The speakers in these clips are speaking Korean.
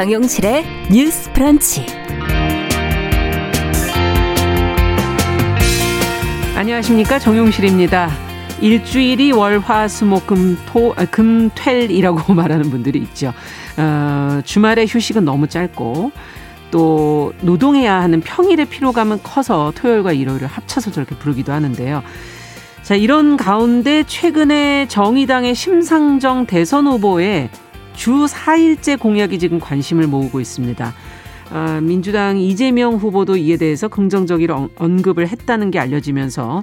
정용실의 뉴스 프런치. 안녕하십니까 정용실입니다. 일주일이 월화수목금토 아, 금퇴일이라고 말하는 분들이 있죠. 어, 주말에 휴식은 너무 짧고 또 노동해야 하는 평일의 피로감은 커서 토요일과 일요일을 합쳐서 저렇게 부르기도 하는데요. 자, 이런 가운데 최근에 정의당의 심상정 대선 후보의 주 4일째 공약이 지금 관심을 모으고 있습니다. 아, 민주당 이재명 후보도 이에 대해서 긍정적으로 언급을 했다는 게 알려지면서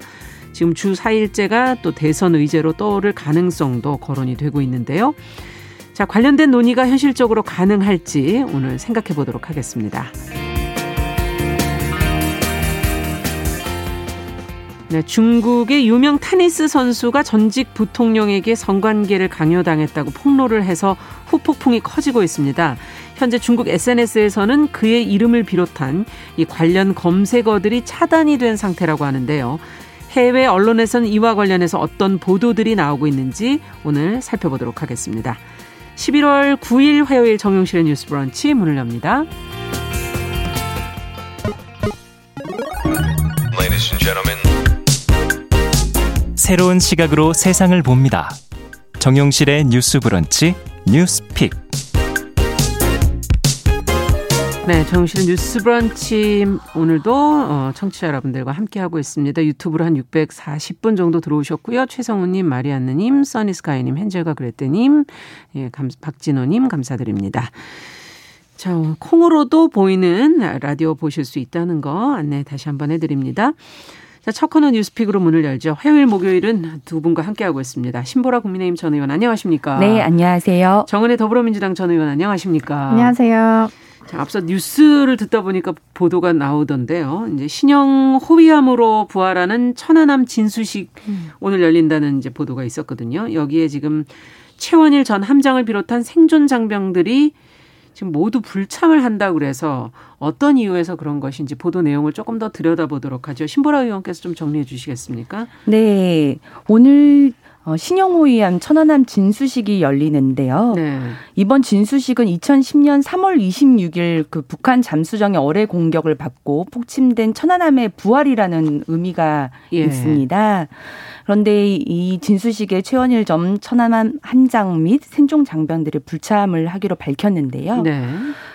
지금 주 4일째가 또 대선 의제로 떠오를 가능성도 거론이 되고 있는데요. 자, 관련된 논의가 현실적으로 가능할지 오늘 생각해 보도록 하겠습니다. 네, 중국의 유명 테니스 선수가 전직 부통령에게 성관계를 강요당했다고 폭로를 해서 후폭풍이 커지고 있습니다. 현재 중국 SNS에서는 그의 이름을 비롯한 이 관련 검색어들이 차단이 된 상태라고 하는데요. 해외 언론에서는 이와 관련해서 어떤 보도들이 나오고 있는지 오늘 살펴보도록 하겠습니다. 11월 9일 화요일 정용실의 뉴스 브런치 문을 엽니다. 새로운 시각으로 세상을 봅니다. 정용실의 뉴스 브런치 뉴스픽. 네, 정실 뉴스 브런치 오늘도 어, 청취자 여러분들과 함께 하고 있습니다. 유튜브로 한 640분 정도 들어오셨고요. 최성우님, 마리안느 님, 써니스카이 님, 헨젤과 그랬더님, 예, 감, 박진호 님 감사드립니다. 자, 콩으로도 보이는 라디오 보실 수 있다는 거 안내 다시 한번 해 드립니다. 자, 첫 코너 뉴스픽으로 문을 열죠. 화요일, 목요일은 두 분과 함께하고 있습니다. 신보라 국민의힘 전 의원 안녕하십니까? 네, 안녕하세요. 정은혜 더불어민주당 전 의원 안녕하십니까? 안녕하세요. 자, 앞서 뉴스를 듣다 보니까 보도가 나오던데요. 이제 신형 호위함으로 부활하는 천안함 진수식 음. 오늘 열린다는 이제 보도가 있었거든요. 여기에 지금 최원일 전 함장을 비롯한 생존 장병들이 지금 모두 불참을 한다고 그래서 어떤 이유에서 그런 것인지 보도 내용을 조금 더 들여다보도록 하죠. 신보라 의원께서 좀 정리해 주시겠습니까? 네. 오늘 어, 신영호위함 천안함 진수식이 열리는데요. 네. 이번 진수식은 2010년 3월 26일 그 북한 잠수정의 어뢰 공격을 받고 폭침된 천안함의 부활이라는 의미가 예. 있습니다. 그런데 이 진수식에 최원일 점 천안함 한장 및 생존 장병들이 불참을 하기로 밝혔는데요. 네.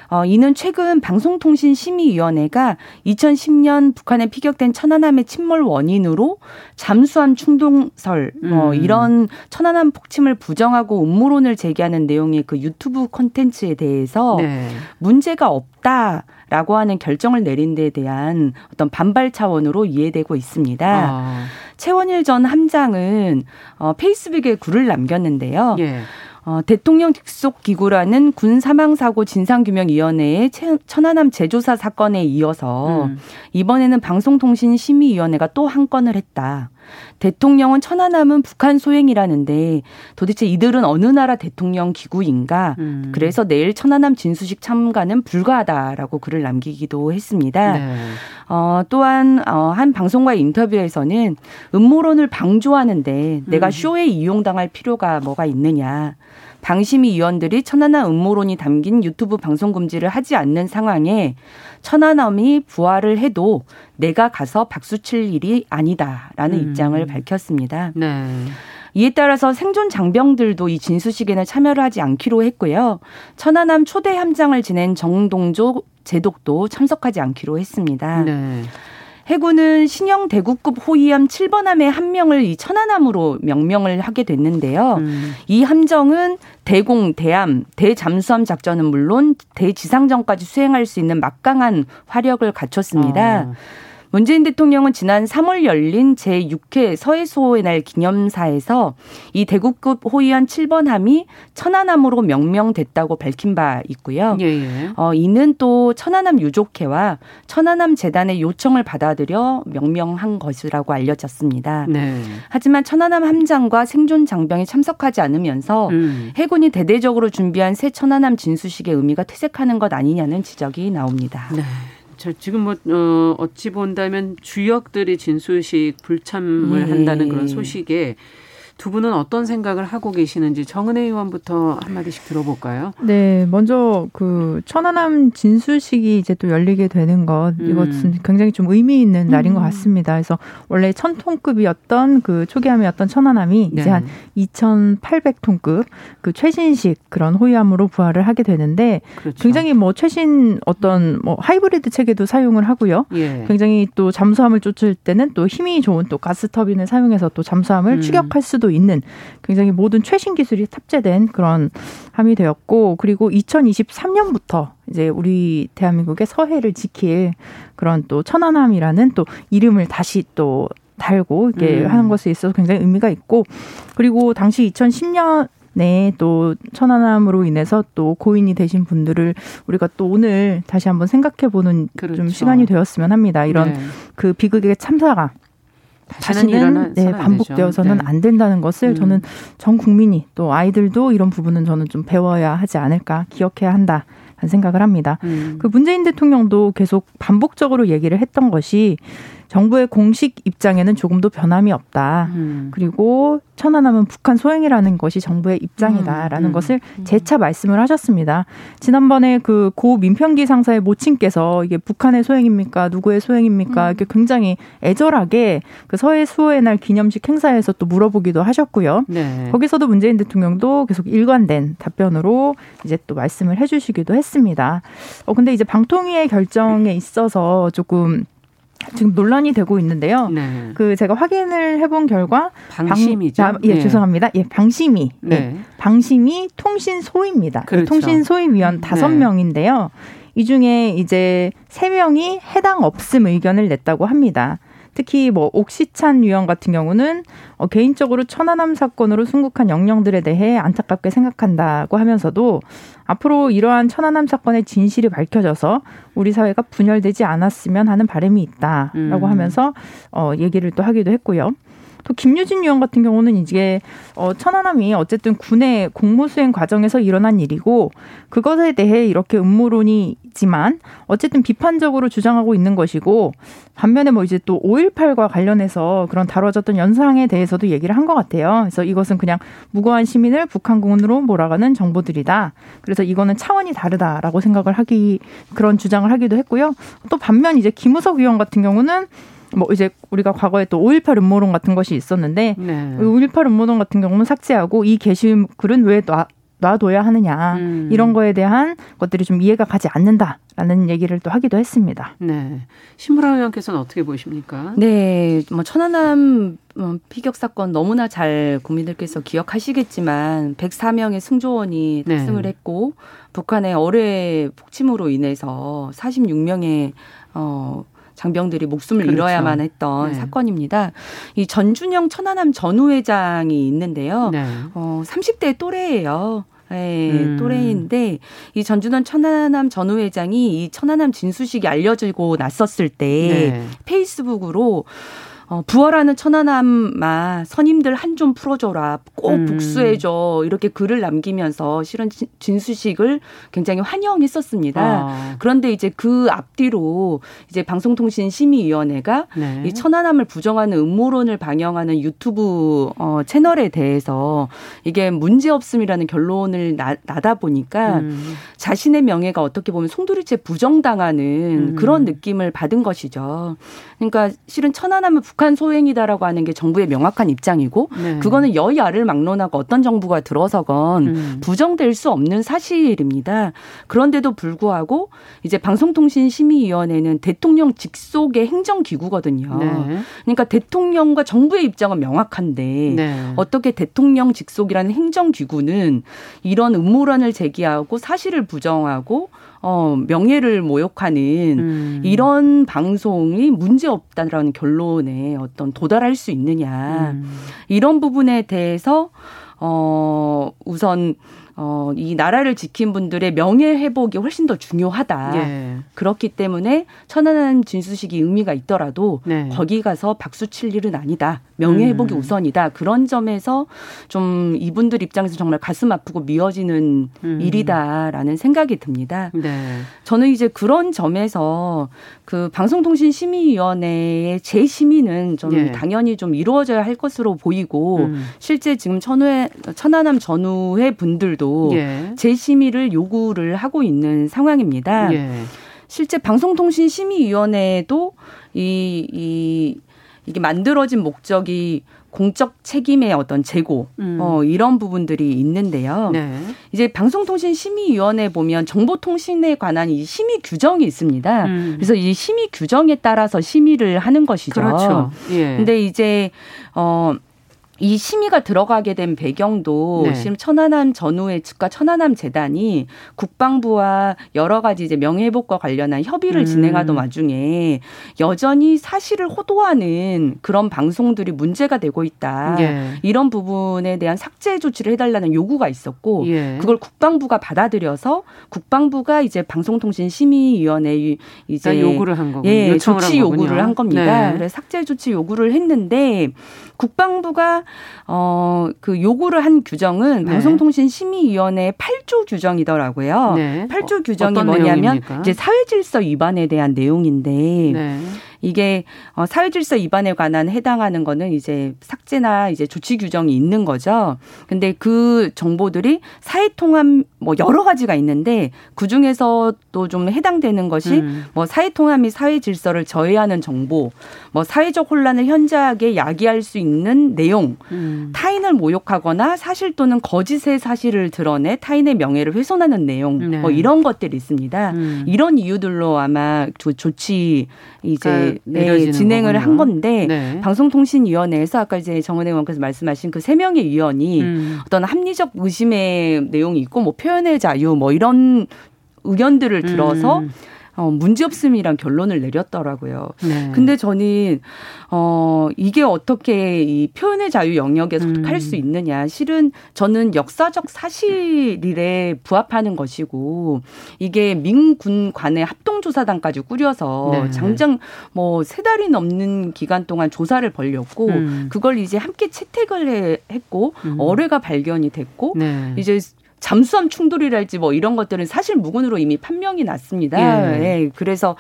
어, 이는 최근 방송통신심의위원회가 2010년 북한에 피격된 천안함의 침몰 원인으로 잠수함 충동설 뭐 음. 이런 천안함 폭침을 부정하고 음모론을 제기하는 내용의 그 유튜브 콘텐츠에 대해서 네. 문제가 없다. 라고 하는 결정을 내린 데 대한 어떤 반발 차원으로 이해되고 있습니다. 아. 최원일 전 함장은 어, 페이스북에 글을 남겼는데요. 예. 어, 대통령 직속 기구라는 군 사망 사고 진상 규명 위원회의 천안함 제조사 사건에 이어서 음. 이번에는 방송통신 심의 위원회가 또 한 건을 했다. 대통령은 천안함은 북한 소행이라는데 도대체 이들은 어느 나라 대통령 기구인가? 음. 그래서 내일 천안함 진수식 참가는 불가하다라고 글을 남기기도 했습니다. 네. 어, 또한 어, 한 방송과의 인터뷰에서는 음모론을 방조하는데 내가 음. 쇼에 이용당할 필요가 뭐가 있느냐? 방심위 위원들이 천안함 음모론이 담긴 유튜브 방송 금지를 하지 않는 상황에 천안함이 부활을 해도 내가 가서 박수 칠 일이 아니다라는 음. 입장을 밝혔습니다. 네. 이에 따라서 생존 장병들도 이 진수식에는 참여를 하지 않기로 했고요. 천안함 초대 함장을 지낸 정동조 제독도 참석하지 않기로 했습니다. 네. 해군은 신형 대구급 호위함 7번함의 한 명을 이 천안함으로 명명을 하게 됐는데요. 음. 이 함정은 대공, 대함, 대잠수함 작전은 물론 대지상전까지 수행할 수 있는 막강한 화력을 갖췄습니다. 어. 문재인 대통령은 지난 3월 열린 제6회 서해수호의 날 기념사에서 이 대구급 호위함 7번 함이 천안함으로 명명됐다고 밝힌 바 있고요. 예, 예. 어, 이는 또 천안함 유족회와 천안함 재단의 요청을 받아들여 명명한 것이라고 알려졌습니다. 네. 하지만 천안함 함장과 생존 장병이 참석하지 않으면서 음. 해군이 대대적으로 준비한 새 천안함 진수식의 의미가 퇴색하는 것 아니냐는 지적이 나옵니다. 네. 저 지금 뭐 어, 어찌 본다면 주역들이 진수식 불참을 네. 한다는 그런 소식에 두 분은 어떤 생각을 하고 계시는지 정은혜 의원부터 한마디씩 들어볼까요? 네, 먼저 그 천안함 진수식이 이제 또 열리게 되는 것 음. 이것은 굉장히 좀 의미 있는 날인 음. 것 같습니다. 그래서 원래 천톤급이었던 그 초기함이었던 천안함이 네. 이제 한 2,800톤급 그 최신식 그런 호위함으로 부활을 하게 되는데 그렇죠. 굉장히 뭐 최신 어떤 뭐 하이브리드 체계도 사용을 하고요. 예. 굉장히 또 잠수함을 쫓을 때는 또 힘이 좋은 또 가스 터빈을 사용해서 또 잠수함을 음. 추격할 수도 있는 굉장히 모든 최신 기술이 탑재된 그런 함이 되었고 그리고 2023년부터 이제 우리 대한민국의 서해를 지킬 그런 또 천안함이라는 또 이름을 다시 또 달고 이렇게 음. 하는 것에 있어서 굉장히 의미가 있고 그리고 당시 2010년 네, 또 천안함으로 인해서 또 고인이 되신 분들을 우리가 또 오늘 다시 한번 생각해 보는 그렇죠. 좀 시간이 되었으면 합니다. 이런 네. 그 비극의 참사가 다시는 네, 반복되어서는 네. 안 된다는 것을 음. 저는 전 국민이 또 아이들도 이런 부분은 저는 좀 배워야 하지 않을까 기억해야 한다. 생각을 합니다. 음. 그 문재인 대통령도 계속 반복적으로 얘기를 했던 것이 정부의 공식 입장에는 조금도 변함이 없다. 음. 그리고 천안함은 북한 소행이라는 것이 정부의 입장이다라는 음. 음. 것을 음. 재차 말씀을 하셨습니다. 지난번에 그 고 민평기 상사의 모친께서 이게 북한의 소행입니까? 누구의 소행입니까? 음. 이렇게 굉장히 애절하게 그 서해 수호의 날 기념식 행사에서 또 물어보기도 하셨고요. 네. 거기서도 문재인 대통령도 계속 일관된 답변으로 이제 또 말씀을 해주시기도 했습니다. 어 근데 이제 방통위의 결정에 있어서 조금 지금 논란이 되고 있는데요. 네. 그 제가 확인을 해본 결과 방심이죠. 방, 아, 예, 네. 죄송합니다. 예, 방심이. 네. 예, 방심이 통신 소위입니다. 그렇죠. 통신 소위 위원 음, 다섯 네. 명인데요. 이 중에 이제 세 명이 해당 없음 의견을 냈다고 합니다. 특히 뭐 옥시찬 위원 같은 경우는 어, 개인적으로 천안함 사건으로 순국한 영령들에 대해 안타깝게 생각한다고 하면서도 앞으로 이러한 천안함 사건의 진실이 밝혀져서 우리 사회가 분열되지 않았으면 하는 바람이 있다라고 음. 하면서 어, 얘기를 또 하기도 했고요. 또 김유진 의원 같은 경우는 이제 어 천안함이 어쨌든 군의 공무 수행 과정에서 일어난 일이고 그것에 대해 이렇게 음모론이 있지만 어쨌든 비판적으로 주장하고 있는 것이고 반면에 뭐 이제 또 5.18과 관련해서 그런 다뤄졌던 연상에 대해서도 얘기를 한 것 같아요. 그래서 이것은 그냥 무고한 시민을 북한군으로 몰아가는 정보들이다. 그래서 이거는 차원이 다르다라고 생각을 하기 그런 주장을 하기도 했고요. 또 반면 이제 김우석 의원 같은 경우는 뭐 이제 우리가 과거에 또 5.18 음모론 같은 것이 있었는데 네. 5.18 음모론 같은 경우는 삭제하고 이 게시글은 왜 놔, 놔둬야 하느냐 음. 이런 거에 대한 것들이 좀 이해가 가지 않는다라는 얘기를 또 하기도 했습니다. 네, 신무라 의원께서는 어떻게 보십니까? 네, 뭐 천안함 뭐 피격 사건 너무나 잘 국민들께서 기억하시겠지만 104명의 승조원이 네. 탑승을 네. 했고 북한의 어뢰 폭침으로 인해서 46명의 어 장병들이 목숨을 그렇죠. 잃어야만 했던 네. 사건입니다. 이 전준영 천안함 전후회장이 있는데요. 네. 어, 30대 또래예요. 네, 음. 또래인데 이 전준원 천안함 전 후회장이 이 천안함 진수식이 알려지고 났었을 때 네. 페이스북으로 어, 부활하는 천안함마 선임들 한 좀 풀어줘라 꼭 음. 복수해줘 이렇게 글을 남기면서 실은 진수식을 굉장히 환영했었습니다. 아. 그런데 이제 그 앞뒤로 이제 방송통신심의위원회가 네. 이 천안함을 부정하는 음모론을 방영하는 유튜브 어, 채널에 대해서 이게 문제 없음이라는 결론을 나, 다 보니까 음. 자신의 명예가 어떻게 보면 송두리째 부정당하는 음. 그런 느낌을 받은 것이죠. 그러니까 실은 천안함은 북한 소행이다라고 하는 게 정부의 명확한 입장이고 네. 그거는 여야를 막론하고 어떤 정부가 들어서건 음. 부정될 수 없는 사실입니다. 그런데도 불구하고 이제 방송통신심의위원회는 대통령 직속의 행정기구거든요. 네. 그러니까 대통령과 정부의 입장은 명확한데 네. 어떻게 대통령 직속이라는 행정기구는 이런 음모론을 제기하고 사실을 부정하고 어, 명예를 모욕하는 음. 이런 방송이 문제 없다라는 결론에 어떤 도달할 수 있느냐. 음. 이런 부분에 대해서 어, 우선 어, 이 나라를 지킨 분들의 명예 회복이 훨씬 더 중요하다. 예. 그렇기 때문에 천안함 진수식이 의미가 있더라도 네. 거기 가서 박수 칠 일은 아니다. 명예 회복이 음. 우선이다. 그런 점에서 좀 이분들 입장에서 정말 가슴 아프고 미어지는 음. 일이다라는 생각이 듭니다. 네. 저는 이제 그런 점에서 그 방송통신심의위원회의 재심의는 좀 예. 당연히 좀 이루어져야 할 것으로 보이고 음. 실제 지금 천회 천안함 전후회 분들도 예. 재심의를 요구를 하고 있는 상황입니다. 예. 실제 방송통신심의위원회도 이, 이 이게 만들어진 목적이 공적 책임의 어떤 재고 음. 어 이런 부분들이 있는데요. 네. 이제 방송통신심의위원회 보면 정보통신에 관한 이 심의 규정이 있습니다. 음. 그래서 이 심의 규정에 따라서 심의를 하는 것이죠. 그렇죠. 예. 근데 이제 어 이 심의가 들어가게 된 배경도 네. 지금 천안함 전후의 측과 천안함 재단이 국방부와 여러 가지 이제 명예회복과 관련한 협의를 음. 진행하던 와중에 여전히 사실을 호도하는 그런 방송들이 문제가 되고 있다. 예. 이런 부분에 대한 삭제 조치를 해달라는 요구가 있었고 예. 그걸 국방부가 받아들여서 국방부가 이제 방송통신심의위원회 이제 요구를 한 거군요. 예, 조치 요구를 한 겁니다. 네. 그래서 삭제 조치 요구를 했는데 국방부가 어, 그 요구를 한 규정은 네. 방송통신심의위원회 8조 규정이더라고요. 네. 8조 규정이 뭐냐면 내용입니까? 이제 사회질서 위반에 대한 내용인데 네. 이게 어 사회질서 위반에 관한 해당하는 거는 이제 삭제나 이제 조치 규정이 있는 거죠. 근데 그 정보들이 사회 통합 뭐 여러 가지가 있는데 그 중에서 또 좀 해당되는 것이 음. 뭐 사회 통합 및 사회 질서를 저해하는 정보, 뭐 사회적 혼란을 현저하게 야기할 수 있는 내용, 음. 타인을 모욕하거나 사실 또는 거짓의 사실을 드러내 타인의 명예를 훼손하는 내용, 네. 뭐 이런 것들이 있습니다. 음. 이런 이유들로 아마 조치 이제 네, 진행을 거군요. 한 건데 네. 방송통신위원회에서 아까 이제 정은혜 의원께서 말씀하신 그 세 명의 위원이 음. 어떤 합리적 의심의 내용이 있고 뭐 표현의 자유 뭐 이런 의견들을 들어서 음. 어, 문제없음이란 결론을 내렸더라고요. 네. 근데 저는 어 이게 어떻게 이 표현의 자유 영역에 속할 음. 수 있느냐? 실은 저는 역사적 사실에 부합하는 것이고 이게 민군 관의 합동조사단까지 꾸려서 네. 장장 뭐 세 달이 넘는 기간 동안 조사를 벌렸고 음. 그걸 이제 함께 채택을 했고 음. 어뢰가 발견이 됐고 네. 이제 잠수함 충돌이랄지 뭐 이런 것들은 사실 무근으로 이미 판명이 났습니다. 예. 예. 그래서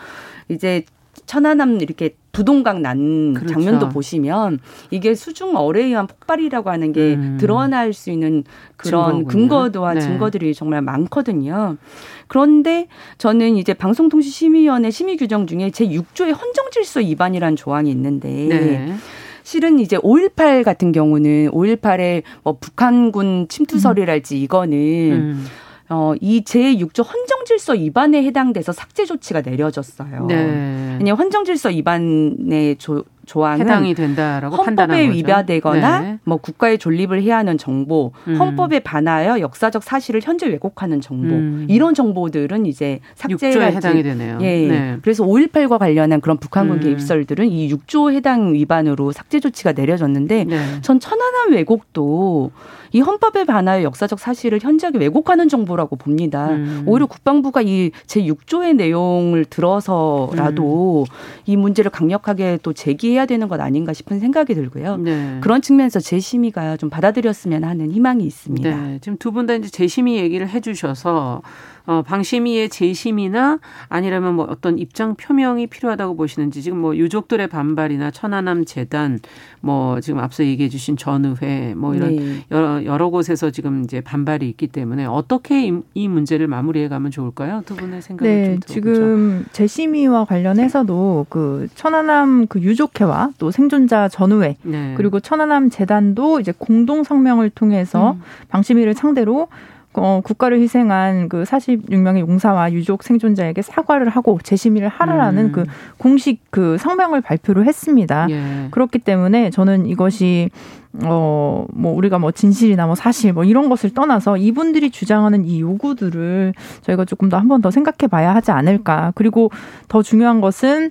이제 천안함 이렇게 두동강 난 그렇죠. 장면도 보시면 이게 수중 어뢰에 의한 폭발이라고 하는 게 음. 드러날 수 있는 그런 근거도와 네. 증거들이 정말 많거든요. 그런데 저는 이제 방송통신심의위원회 심의 규정 중에 제 6조의 헌정질서 위반이라는 조항이 있는데 네. 실은 이제 5.18 같은 경우는 5.18의 뭐 북한군 침투설이랄지 이거는 음. 어, 이 제6조 헌정질서 위반에 해당돼서 삭제 조치가 내려졌어요. 네. 왜냐 헌정질서 위반의 조, 조항은 해당이 된다라고 헌법에 위배되거나 네. 뭐 국가의 존립을 해야 하는 정보, 음. 헌법에 반하여 역사적 사실을 현재 왜곡하는 정보 음. 이런 정보들은 이제 삭제에 해당이 되네요. 예. 네. 그래서 5.18과 관련한 그런 북한군 음. 개입설들은 이 6조 해당 위반으로 삭제 조치가 내려졌는데 네. 전 천안함 왜곡도 이 헌법에 반하여 역사적 사실을 현저하게 왜곡하는 정보라고 봅니다. 음. 오히려 국방부가 이 제 6조의 내용을 들어서라도 음. 이 문제를 강력하게 또 제기 해야 되는 것 아닌가 싶은 생각이 들고요. 네. 그런 측면에서 재심의가 좀 받아들였으면 하는 희망이 있습니다. 네. 지금 두 분 다 이제 재심의 얘기를 해주셔서 어, 방심위의 재심이나 아니라면 뭐 어떤 입장 표명이 필요하다고 보시는지 지금 뭐 유족들의 반발이나 천안함 재단 뭐 지금 앞서 얘기해 주신 전의회 뭐 이런 네. 여러, 여러 곳에서 지금 이제 반발이 있기 때문에 어떻게 이, 이 문제를 마무리해 가면 좋을까요? 두 분의 생각을 네, 좀 들어보죠. 지금 재심위와 관련해서도 그 천안함 그 유족회와 또 생존자 전의회 네. 그리고 천안함 재단도 이제 공동 성명을 통해서 음. 방심위를 상대로 어, 국가를 희생한 그 46명의 용사와 유족 생존자에게 사과를 하고 재심의를 하라라는 음. 그 공식 그 성명을 발표를 했습니다. 예. 그렇기 때문에 저는 이것이 어, 뭐, 우리가 뭐, 진실이나 뭐, 사실, 뭐, 이런 것을 떠나서 이분들이 주장하는 이 요구들을 저희가 조금 더 한 번 더 생각해 봐야 하지 않을까. 그리고 더 중요한 것은,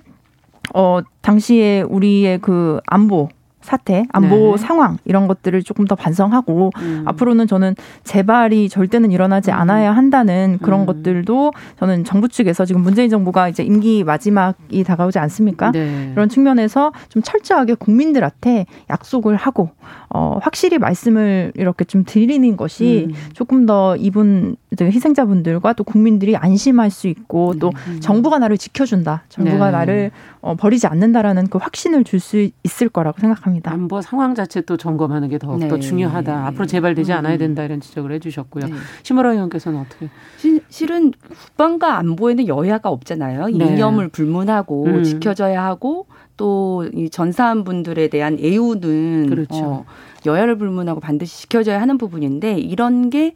어, 당시에 우리의 그 안보, 사태, 안보 네. 상황 이런 것들을 조금 더 반성하고 음. 앞으로는 저는 재발이 절대는 일어나지 음. 않아야 한다는 그런 음. 것들도 저는 정부 측에서 지금 문재인 정부가 이제 임기 마지막이 다가오지 않습니까? 네. 그런 측면에서 좀 철저하게 국민들한테 약속을 하고 어 확실히 말씀을 이렇게 좀 드리는 것이 음. 조금 더 이분 희생자분들과 또 국민들이 안심할 수 있고 또 네. 정부가 나를 지켜준다, 정부가 네. 나를 어, 버리지 않는다라는 그 확신을 줄 수 있을 거라고 생각합니다. 안보 상황 자체 또 점검하는 게 더욱더 네. 중요하다. 앞으로 재발되지 않아야 음. 된다 이런 지적을 해주셨고요. 네. 심으라 의원께서는 어떻게? 시, 실은 국방과 안보에는 여야가 없잖아요. 네. 이념을 불문하고 음. 지켜져야 하고 또 이 전사한 분들에 대한 애우는 그렇죠. 어, 여야를 불문하고 반드시 지켜져야 하는 부분인데 이런 게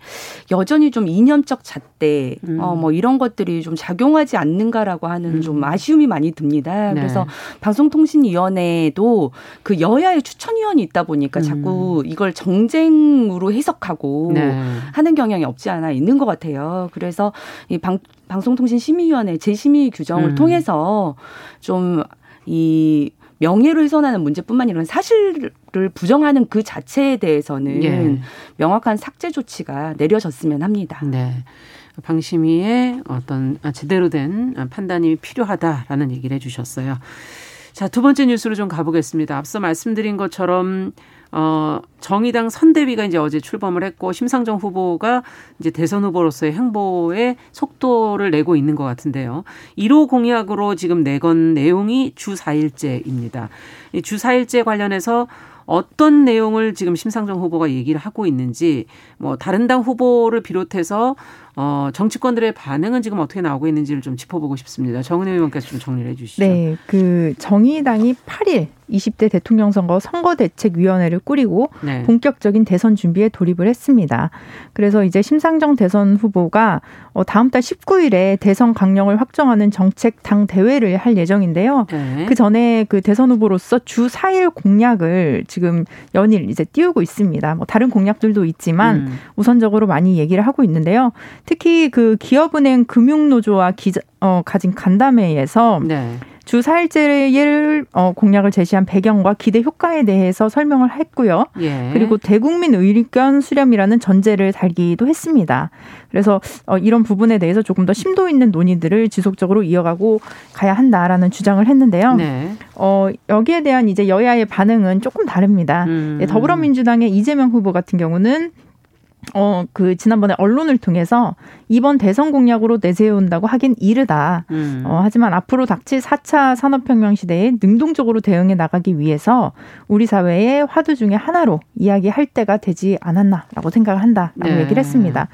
여전히 좀 이념적 잣대 음. 어뭐 이런 것들이 좀 작용하지 않는가라고 하는 음. 좀 아쉬움이 많이 듭니다. 네. 그래서 방송통신위원회에도 그 여야의 추천위원이 있다 보니까 음. 자꾸 이걸 정쟁으로 해석하고 네. 하는 경향이 없지 않아 있는 것 같아요. 그래서 이 방, 방송통신심의위원회 재심의 규정을 음. 통해서 좀 이 명예를 훼손하는 문제뿐만 아니라 사실을 부정하는 그 자체에 대해서는 예. 명확한 삭제 조치가 내려졌으면 합니다. 네. 방심위의 어떤 제대로 된 판단이 필요하다라는 얘기를 해주셨어요. 자, 두 번째 뉴스로 좀 가보겠습니다. 앞서 말씀드린 것처럼 어, 정의당 선대위가 이제 어제 출범을 했고 심상정 후보가 이제 대선 후보로서의 행보에 속도를 내고 있는 것 같은데요. 1호 공약으로 지금 내건 내용이 주 4일제입니다. 이주 4일제 관련해서 어떤 내용을 지금 심상정 후보가 얘기를 하고 있는지 뭐 다른 당 후보를 비롯해서 어, 정치권들의 반응은 지금 어떻게 나오고 있는지를 좀 짚어보고 싶습니다. 정은혜 의원께서 좀 정리를 해 주시죠. 네. 그 정의당이 8일 20대 대통령 선거 선거대책위원회를 꾸리고 네. 본격적인 대선 준비에 돌입을 했습니다. 그래서 이제 심상정 대선 후보가 어, 다음 달 19일에 대선 강령을 확정하는 정책 당 대회를 할 예정인데요. 네. 그 전에 그 대선 후보로서 주 4일 공약을 지금 연일 이제 띄우고 있습니다. 뭐 다른 공약들도 있지만 음. 우선적으로 많이 얘기를 하고 있는데요. 특히 그 기업은행 금융노조와 기자, 어, 가진 간담회에서 네. 주 4일제를 어, 공약을 제시한 배경과 기대 효과에 대해서 설명을 했고요. 예. 그리고 대국민 의견 수렴이라는 전제를 달기도 했습니다. 그래서 어, 이런 부분에 대해서 조금 더 심도 있는 논의들을 지속적으로 이어가고 가야 한다라는 주장을 했는데요. 네. 어, 여기에 대한 이제 여야의 반응은 조금 다릅니다. 음. 더불어민주당의 이재명 후보 같은 경우는 어, 그, 지난번에 언론을 통해서 이번 대선 공약으로 내세운다고 하긴 이르다. 음. 어, 하지만 앞으로 닥칠 4차 산업혁명 시대에 능동적으로 대응해 나가기 위해서 우리 사회의 화두 중에 하나로 이야기할 때가 되지 않았나라고 생각을 한다라고 네. 얘기를 했습니다.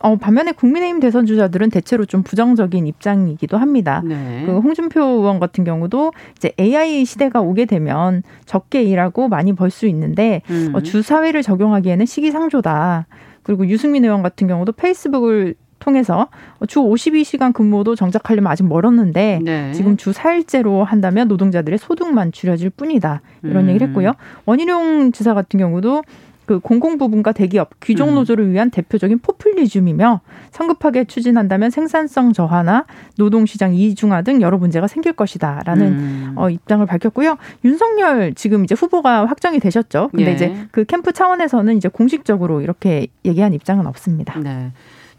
어, 반면에 국민의힘 대선 주자들은 대체로 좀 부정적인 입장이기도 합니다. 네. 그 홍준표 의원 같은 경우도 이제 AI 시대가 오게 되면 적게 일하고 많이 벌 수 있는데 음. 어, 주사회를 적용하기에는 시기상조다. 그리고 유승민 의원 같은 경우도 페이스북을 통해서 주 52시간 근무도 정착하려면 아직 멀었는데 네. 지금 주 4일제로 한다면 노동자들의 소득만 줄여질 뿐이다. 이런 음. 얘기를 했고요. 원희룡 지사 같은 경우도 그 공공부문과 대기업, 귀족 음. 노조를 위한 대표적인 포퓰리즘이며 성급하게 추진한다면 생산성 저하나 노동시장 이중화 등 여러 문제가 생길 것이다라는 음. 어, 입장을 밝혔고요. 윤석열 지금 이제 후보가 확정이 되셨죠. 근데 예. 이제 그 캠프 차원에서는 이제 공식적으로 이렇게 얘기한 입장은 없습니다. 네.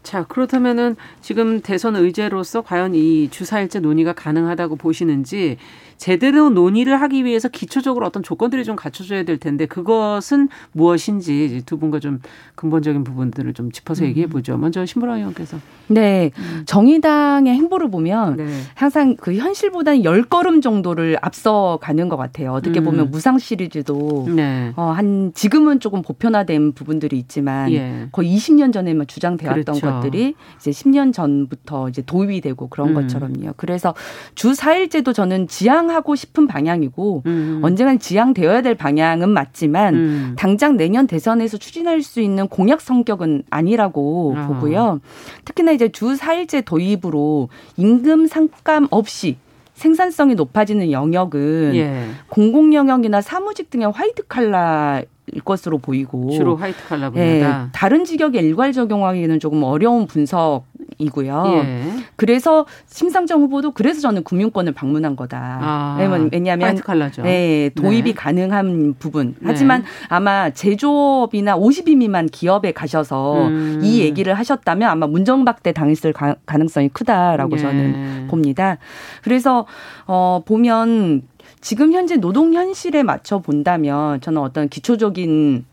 자, 그렇다면은 지금 대선 의제로서 과연 이 주사일제 논의가 가능하다고 보시는지 제대로 논의를 하기 위해서 기초적으로 어떤 조건들이 좀 갖춰져야 될 텐데 그것은 무엇인지 두 분과 좀 근본적인 부분들을 좀 짚어서 음. 얘기해 보죠. 먼저 신보라 의원께서. 네. 음. 정의당의 행보를 보면 네. 항상 그 현실보다는 열 걸음 정도를 앞서 가는 것 같아요. 어떻게 음. 보면 무상 시리즈도 네. 어, 한 지금은 조금 보편화된 부분들이 있지만 예. 거의 20년 전에만 주장되었던 그렇죠. 것들이 이제 10년 전부터 이제 도입이 되고 그런 음. 것처럼요. 그래서 주 4일제도 저는 지향 지향하고 싶은 방향이고 음. 언젠간 지향되어야 될 방향은 맞지만 음. 당장 내년 대선에서 추진할 수 있는 공약 성격은 아니라고 어. 보고요. 특히나 이제 주 4일제 도입으로 임금 상감 없이 생산성이 높아지는 영역은 예. 공공 영역이나 사무직 등의 화이트 칼라 일 것으로 보이고 주로 화이트 칼라 분야다. 예, 다른 직역에 일괄 적용하기는 조금 어려운 분석 이고요. 예. 그래서 심상정 후보도 그래서 저는 금융권을 방문한 거다. 아, 왜냐하면 네, 도입이 네. 가능한 부분. 네. 하지만 네. 아마 제조업이나 50인 미만 기업에 가셔서 음. 이 얘기를 하셨다면 아마 문정박대 당했을 가, 능성이 크다라고 예. 저는 봅니다. 그래서 어 보면 지금 현재 노동 현실에 맞춰 본다면 저는 어떤 기초적인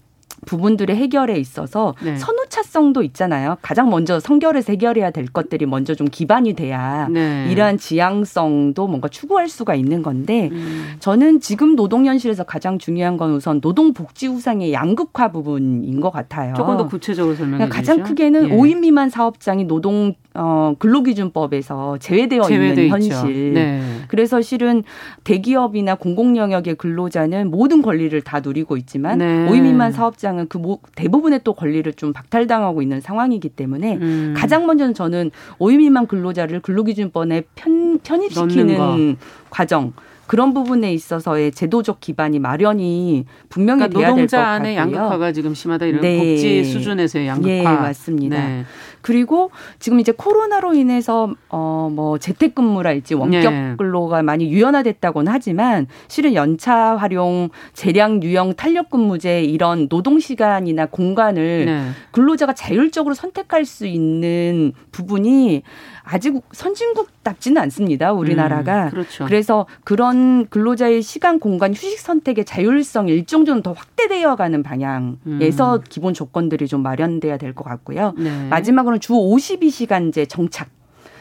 부분들의 해결에 있어서 네. 선우차성도 있잖아요. 가장 먼저 선결해서 해결해야 될 것들이 먼저 좀 기반이 돼야 네. 이러한 지향성도 뭔가 추구할 수가 있는 건데 음. 저는 지금 노동 현실에서 가장 중요한 건 우선 노동 복지 우상의 양극화 부분인 것 같아요. 조금 더 구체적으로 설명해 그러니까 가장 크게는 예. 5인 미만 사업장이 노동 어, 근로기준법에서 제외되어 있는 현실. 네. 그래서 실은 대기업이나 공공 영역의 근로자는 모든 권리를 다 누리고 있지만 네. 5인 미만 사업장 은그 대부분의 또 권리를 좀 박탈당하고 있는 상황이기 때문에 음. 가장 먼저는 저는 5인 미만 근로자를 근로기준법에 편, 편입시키는 과정 그런 부분에 있어서의 제도적 기반이 마련이 분명히 그러니까 돼야 될 것 같고요. 노동자 안의 양극화가 지금 심하다 이런 네. 복지 수준에서의 양극화. 예, 맞습니다. 네. 그리고 지금 이제 코로나로 인해서 어 뭐 재택근무랄지 원격 네. 근로가 많이 유연화됐다고는 하지만 실은 연차 활용, 재량 유형 탄력 근무제 이런 노동 시간이나 공간을 네. 근로자가 자율적으로 선택할 수 있는 부분이 아직 선진국답지는 않습니다. 우리나라가. 음, 그렇죠. 그래서 그런 근로자의 시간, 공간, 휴식 선택의 자율성 일정 정도 더 확대되어 가는 방향에서 음. 기본 조건들이 좀 마련돼야 될 것 같고요. 네. 마지막으로 는 주 52시간제 정착.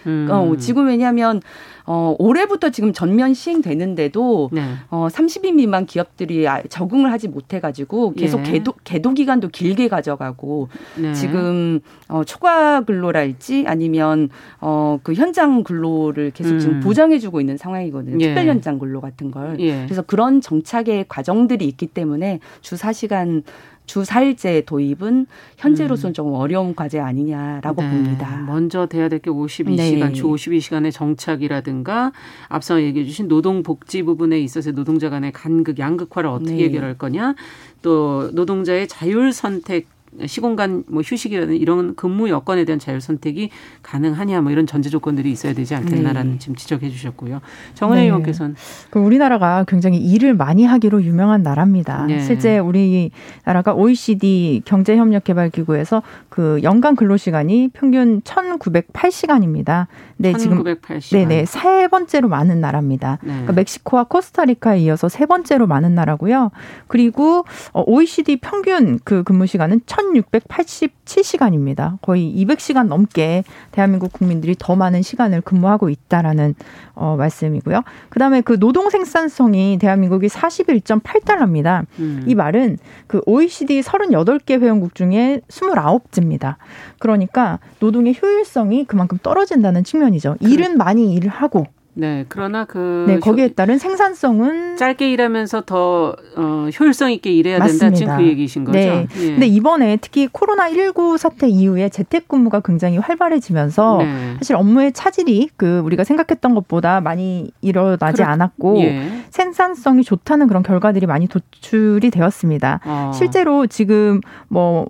음. 어, 지금 왜냐하면 어, 올해부터 지금 전면 시행되는데도 네. 어, 30인 미만 기업들이 아, 적응을 하지 못해가지고 계속 예. 계도, 계도 기간도 길게 가져가고 네. 지금 어, 초과 근로랄지 아니면 어, 그 현장 근로를 계속 음. 지금 보장해주고 있는 상황이거든요. 예. 특별 현장 근로 같은 걸. 예. 그래서 그런 정착의 과정들이 있기 때문에 주 4시간 주 4일제 도입은 현재로서는 음. 조금 어려운 과제 아니냐라고 네. 봅니다. 먼저 돼야 될 게 52시간, 네. 주 52시간의 정착이라든가 앞서 얘기해 주신 노동복지 부분에 있어서 노동자 간의 간극, 양극화를 어떻게 네. 해결할 거냐, 또 노동자의 자율 선택 시공간 뭐 휴식이라는 이런 근무 여건에 대한 자율 선택이 가능하냐 뭐 이런 전제 조건들이 있어야 되지 않겠나라는 네. 지금 지적해 주셨고요. 정은혜 네. 의원께서는 그 우리나라가 굉장히 일을 많이 하기로 유명한 나라입니다. 네. 실제 우리나라가 OECD 경제협력개발기구에서 그 연간 근로시간이 평균 1,908시간입니다. 네, 1908시간. 지금 네네 세 번째로 많은 나라입니다. 네. 그러니까 멕시코와 코스타리카에 이어서 세 번째로 많은 나라고요. 그리고 OECD 평균 그 근무 시간은 1,687시간입니다. 거의 200시간 넘게 대한민국 국민들이 더 많은 시간을 근무하고 있다라는 어, 말씀이고요. 그다음에 그 노동 생산성이 대한민국이 41.8달러입니다. 음. 이 말은 그 OECD 38개 회원국 중에 29째입니다. 그러니까 노동의 효율성이 그만큼 떨어진다는 측면이죠. 일은 많이 일을 하고 네, 그러나 그 네, 거기에 따른 생산성은 짧게 일하면서 더 어, 효율성 있게 일해야 맞습니다. 된다 지금 그 얘기신 거죠. 네. 예. 근데 이번에 특히 코로나 19 사태 이후에 재택근무가 굉장히 활발해지면서 네. 사실 업무의 차질이 그 우리가 생각했던 것보다 많이 일어나지 그렇, 않았고 예. 생산성이 좋다는 그런 결과들이 많이 도출이 되었습니다. 어. 실제로 지금 뭐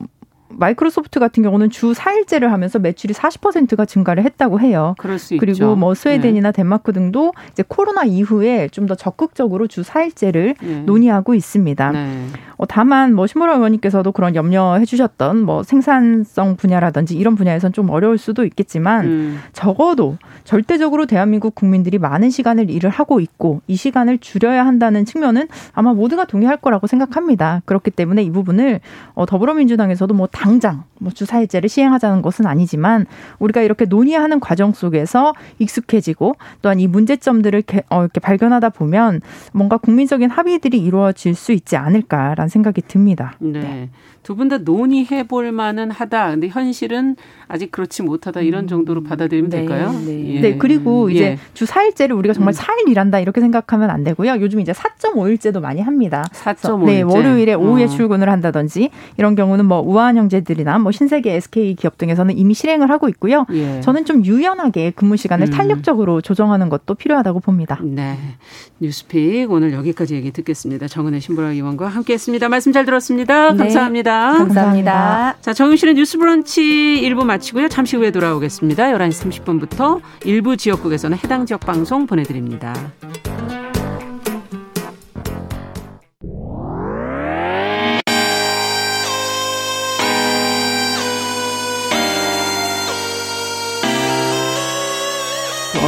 마이크로소프트 같은 경우는 주 4일제를 하면서 매출이 40%가 증가를 했다고 해요. 그럴 수 그리고 있죠. 뭐 스웨덴이나 네. 덴마크 등도 이제 코로나 이후에 좀 더 적극적으로 주 4일제를 네. 논의하고 있습니다. 네. 어, 다만 뭐 신보라 의원님께서도 그런 염려해 주셨던 뭐 생산성 분야라든지 이런 분야에선 좀 어려울 수도 있겠지만 음. 적어도 절대적으로 대한민국 국민들이 많은 시간을 일을 하고 있고 이 시간을 줄여야 한다는 측면은 아마 모두가 동의할 거라고 생각합니다. 그렇기 때문에 이 부분을 어, 더불어민주당에서도 뭐 당장 뭐 주사일제를 시행하자는 것은 아니지만 우리가 이렇게 논의하는 과정 속에서 익숙해지고 또한 이 문제점들을 어, 이렇게 발견하다 보면 뭔가 국민적인 합의들이 이루어질 수 있지 않을까라는 생각이 듭니다. 네. 네. 두 분 다 논의해 볼 만은 하다. 근데 현실은 아직 그렇지 못하다 이런 음. 정도로 받아들이면 네, 될까요? 네. 예. 네. 그리고 이제 예. 주 4일제를 우리가 정말 음. 4일 일한다 이렇게 생각하면 안 되고요. 요즘 이제 4.5일제도 많이 합니다. 4.5일제. 네, 월요일에 오후에 어. 출근을 한다든지 이런 경우는 뭐 우한 형제 경제들이나 뭐 신세계, SK 기업 등에서는 이미 실행을 하고 있고요. 예. 저는 좀 유연하게 근무 시간을 음. 탄력적으로 조정하는 것도 필요하다고 봅니다. 네. 뉴스픽 오늘 여기까지 얘기 듣겠습니다. 정은혜 신보라 의원과 함께했습니다. 말씀 잘 들었습니다. 네. 감사합니다. 감사합니다. 자, 정윤실의 뉴스브런치 1부 마치고요. 잠시 후에 돌아오겠습니다. 11시 30분부터 일부 지역국에서는 해당 지역 방송 보내드립니다.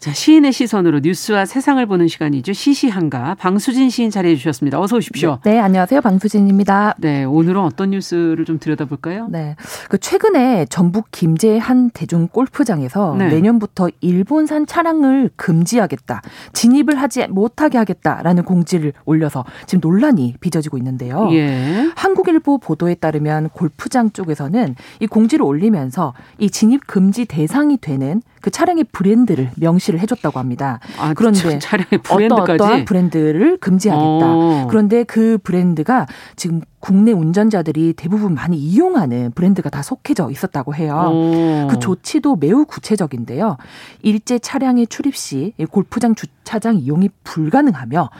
자, 시인의 시선으로 뉴스와 세상을 보는 시간이죠. 시시한가. 방수진 시인 자리해 주셨습니다. 어서 오십시오. 네, 안녕하세요. 방수진입니다. 네, 오늘은 어떤 뉴스를 좀 들여다볼까요? 네. 그 최근에 전북 김제의 한 대중 골프장에서 네. 내년부터 일본산 차량을 금지하겠다. 진입을 하지 못하게 하겠다라는 공지를 올려서 지금 논란이 빚어지고 있는데요. 예. 한국일보 보도에 따르면 골프장 쪽에서는 이 공지를 올리면서 이 진입 금지 대상이 되는 그 차량의 브랜드를 명시를 해줬다고 합니다. 아, 그런데 차량의 브랜드까지 어떠, 어떠한 브랜드를 금지하겠다. 어. 그런데 그 브랜드가 지금 국내 운전자들이 대부분 많이 이용하는 브랜드가 다 속해져 있었다고 해요. 오. 그 조치도 매우 구체적인데요. 일제 차량의 출입 시 골프장 주차장 이용이 불가능하며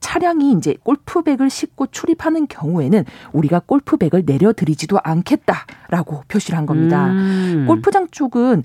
차량이 이제 골프백을 싣고 출입하는 경우에는 우리가 골프백을 내려드리지도 않겠다라고 표시를 한 겁니다. 음. 골프장 쪽은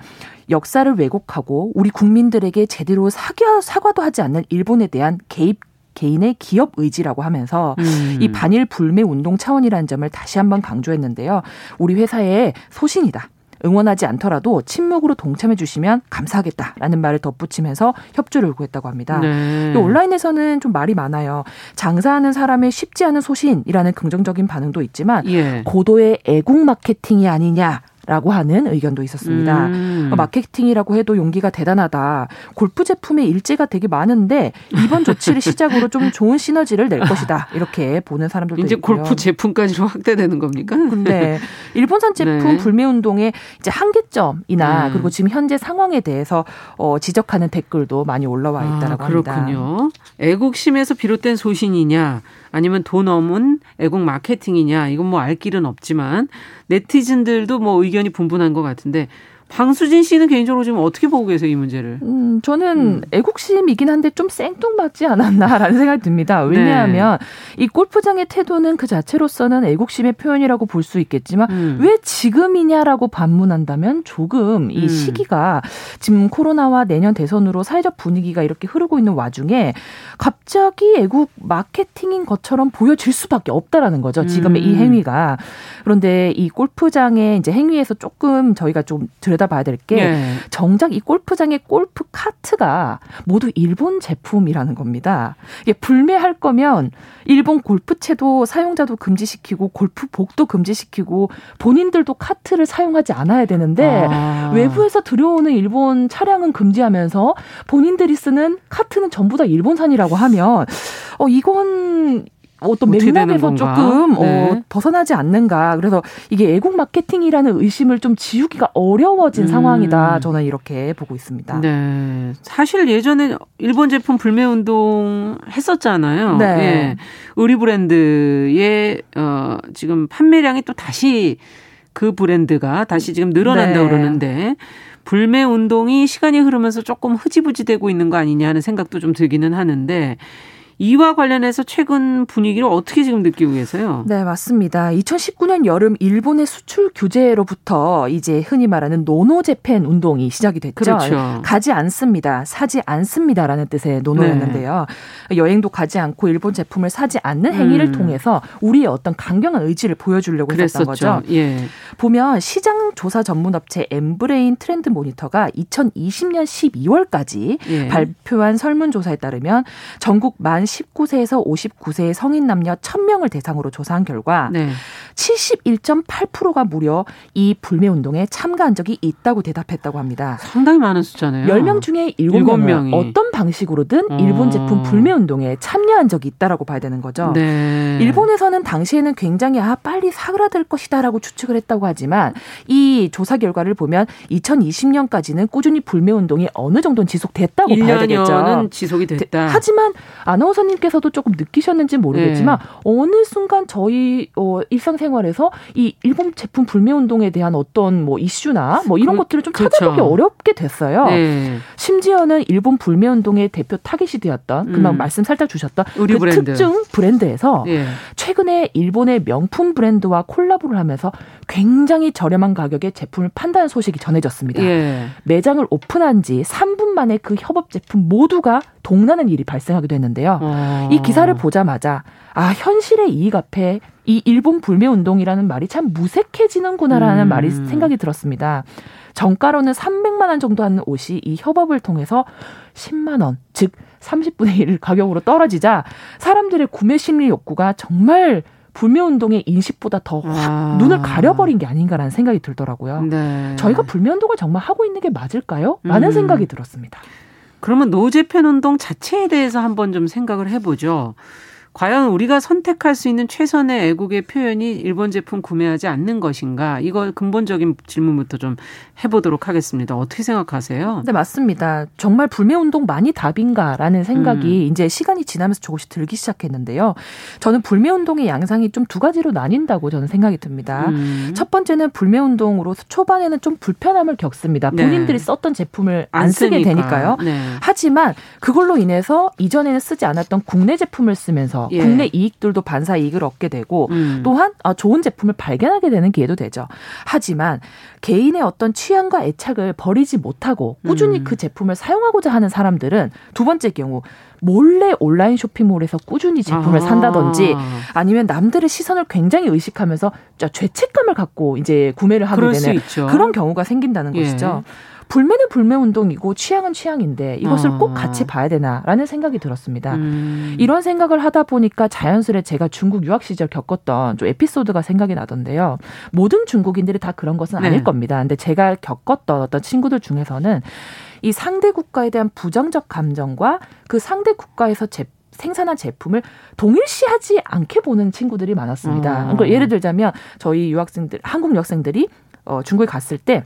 역사를 왜곡하고 우리 국민들에게 제대로 사과, 사과도 하지 않는 일본에 대한 개입 개인의 기업 의지라고 하면서 음. 이 반일 불매 운동 차원이라는 점을 다시 한번 강조했는데요. 우리 회사의 소신이다. 응원하지 않더라도 침묵으로 동참해 주시면 감사하겠다라는 말을 덧붙이면서 협조를 구했다고 합니다. 네. 온라인에서는 좀 말이 많아요. 장사하는 사람의 쉽지 않은 소신이라는 긍정적인 반응도 있지만 예. 고도의 애국 마케팅이 아니냐 라고 하는 의견도 있었습니다. 음. 어, 마케팅이라고 해도 용기가 대단하다. 골프 제품에 일제가 되게 많은데 이번 조치를 시작으로 좀 좋은 시너지를 낼 것이다. 이렇게 보는 사람들도 이제 있고요. 골프 제품까지로 확대되는 겁니까? 근데 일본산 제품 네. 불매 운동의 이제 한계점이나 음. 그리고 지금 현재 상황에 대해서 어, 지적하는 댓글도 많이 올라와 있다라고 아, 그렇군요. 합니다. 그렇군요. 애국심에서 비롯된 소신이냐 아니면 돈 없은 애국 마케팅이냐 이건 뭐 알 길은 없지만 네티즌들도 뭐 의견 이 분분한 것 같은데 방수진 씨는 개인적으로 지금 어떻게 보고 계세요, 이 문제를? 음, 저는 음. 애국심이긴 한데 좀 생뚱맞지 않았나라는 생각이 듭니다. 왜냐하면 네. 이 골프장의 태도는 그 자체로서는 애국심의 표현이라고 볼 수 있겠지만 음. 왜 지금이냐라고 반문한다면 조금 이 음. 시기가 지금 코로나와 내년 대선으로 사회적 분위기가 이렇게 흐르고 있는 와중에 갑자기 애국 마케팅인 것처럼 보여질 수밖에 없다라는 거죠. 지금의 이 음. 행위가. 그런데 이 골프장의 이제 행위에서 조금 저희가 좀 들여다 들여다봐야 될게 네. 정작 이 골프장의 골프 카트가 모두 일본 제품이라는 겁니다. 이게 불매할 거면 일본 골프채도 사용자도 금지시키고 골프복도 금지시키고 본인들도 카트를 사용하지 않아야 되는데 아. 외부에서 들여오는 일본 차량은 금지하면서 본인들이 쓰는 카트는 전부 다 일본산이라고 하면 어 이건 어떤 맥락에서 조금 어, 네. 어, 벗어나지 않는가. 그래서 이게 애국 마케팅이라는 의심을 좀 지우기가 어려워진 음. 상황이다. 저는 이렇게 보고 있습니다. 네. 사실 예전에 일본 제품 불매 운동 했었잖아요. 네. 예. 의리 브랜드의 어 지금 판매량이 또 다시 그 브랜드가 다시 지금 늘어난다 네. 그러는데 불매 운동이 시간이 흐르면서 조금 흐지부지 되고 있는 거 아니냐 하는 생각도 좀 들기는 하는데 이와 관련해서 최근 분위기를 어떻게 지금 느끼고 계세요? 네, 맞습니다. 2019년 여름 일본의 수출 규제로부터 이제 흔히 말하는 No No Japan 운동이 시작이 됐죠. 그렇죠. 가지 않습니다. 사지 않습니다라는 뜻의 No No였는데요. 네. 여행도 가지 않고 일본 제품을 사지 않는 행위를 음. 통해서 우리의 어떤 강경한 의지를 보여주려고. 했었던 거죠. 예. 보면 시장 조사 전문 업체 엠브레인 트렌드 모니터가 2020년 12월까지 예. 발표한 설문조사에 따르면 전국 만 19세에서 59세의 성인 남녀 1000명을 대상으로 조사한 결과 네. 71.8%가 무려 이 불매 운동에 참가한 적이 있다고 대답했다고 합니다. 상당히 많은 숫자네요. 10명 중에 7명이 어떤 방식으로든 어. 일본 제품 불매 운동에 참여한 적이 있다라고 봐야 되는 거죠. 네. 일본에서는 당시에는 굉장히 아 빨리 사그라들 것이다라고 추측을 했다고 하지만 이 조사 결과를 보면 2020년까지는 꾸준히 불매 운동이 어느 정도는 지속됐다고 봐야 되겠죠. 지속이 됐다. 하지만 아나운 서님께서도 조금 느끼셨는지 모르겠지만 네. 어느 순간 저희 어, 일상생활에서 이 일본 제품 불매 운동에 대한 어떤 뭐 이슈나 뭐 이런 그, 것들을 좀 그렇죠. 찾아보기 어렵게 됐어요. 네. 심지어는 일본 불매 운동의 대표 타깃이 되었던 음. 말씀 살짝 주셨던 그 브랜드. 특정 브랜드에서 네. 최근에 일본의 명품 브랜드와 콜라보를 하면서 굉장히 저렴한 가격에 제품을 판다는 소식이 전해졌습니다. 예. 매장을 오픈한 지 3분 만에 그 협업 제품 모두가 동나는 일이 발생하게 됐는데요. 어. 이 기사를 보자마자 아 현실의 이익 앞에 이 일본 불매 운동이라는 말이 참 무색해지는구나라는 음. 말이 생각이 들었습니다. 정가로는 300만 원 정도 하는 옷이 이 협업을 통해서 10만 원, 즉 30분의 1 가격으로 떨어지자 사람들의 구매 심리 욕구가 정말 불매 운동의 인식보다 더확 아. 눈을 가려버린 게 아닌가라는 생각이 들더라고요. 네. 저희가 불매 운동을 정말 하고 있는 게 맞을까요? 라는 음. 생각이 들었습니다. 그러면 노제팬 운동 자체에 대해서 한번 좀 생각을 해보죠. 과연 우리가 선택할 수 있는 최선의 애국의 표현이 일본 제품 구매하지 않는 것인가? 이거 근본적인 질문부터 좀 해보도록 하겠습니다. 어떻게 생각하세요? 네, 맞습니다. 정말 불매 운동 많이 답인가라는 생각이 음. 이제 시간이 지나면서 조금씩 들기 시작했는데요. 저는 불매 운동의 양상이 좀 두 가지로 나뉜다고 저는 생각이 듭니다. 음. 첫 번째는 불매 운동으로 초반에는 좀 불편함을 겪습니다. 네. 본인들이 네. 썼던 제품을 안, 안 쓰게 되니까요. 네. 하지만 그걸로 인해서 이전에는 쓰지 않았던 국내 제품을 쓰면서 예. 국내 이익들도 반사 이익을 얻게 되고 음. 또한 아, 좋은 제품을 발견하게 되는 기회도 되죠. 하지만 개인의 어떤 취향과 애착을 버리지 못하고 꾸준히 음. 그 제품을 사용하고자 하는 사람들은 두 번째 경우 몰래 온라인 쇼핑몰에서 꾸준히 제품을 아. 산다든지 아니면 남들의 시선을 굉장히 의식하면서 죄책감을 갖고 이제 구매를 하게 되는 그런 경우가 생긴다는 예. 것이죠. 불매는 불매 운동이고 취향은 취향인데 이것을 어. 꼭 같이 봐야 되나라는 생각이 들었습니다. 음. 이런 생각을 하다 보니까 자연스레 제가 중국 유학 시절 겪었던 좀 에피소드가 생각이 나던데요. 모든 중국인들이 다 그런 것은 네. 아닐 겁니다. 근데 제가 겪었던 어떤 친구들 중에서는 이 상대 국가에 대한 부정적 감정과 그 상대 국가에서 제 생산한 제품을 동일시하지 않게 보는 친구들이 많았습니다. 어. 그러니까 예를 들자면 저희 유학생들, 한국 유학생들이 어, 중국에 갔을 때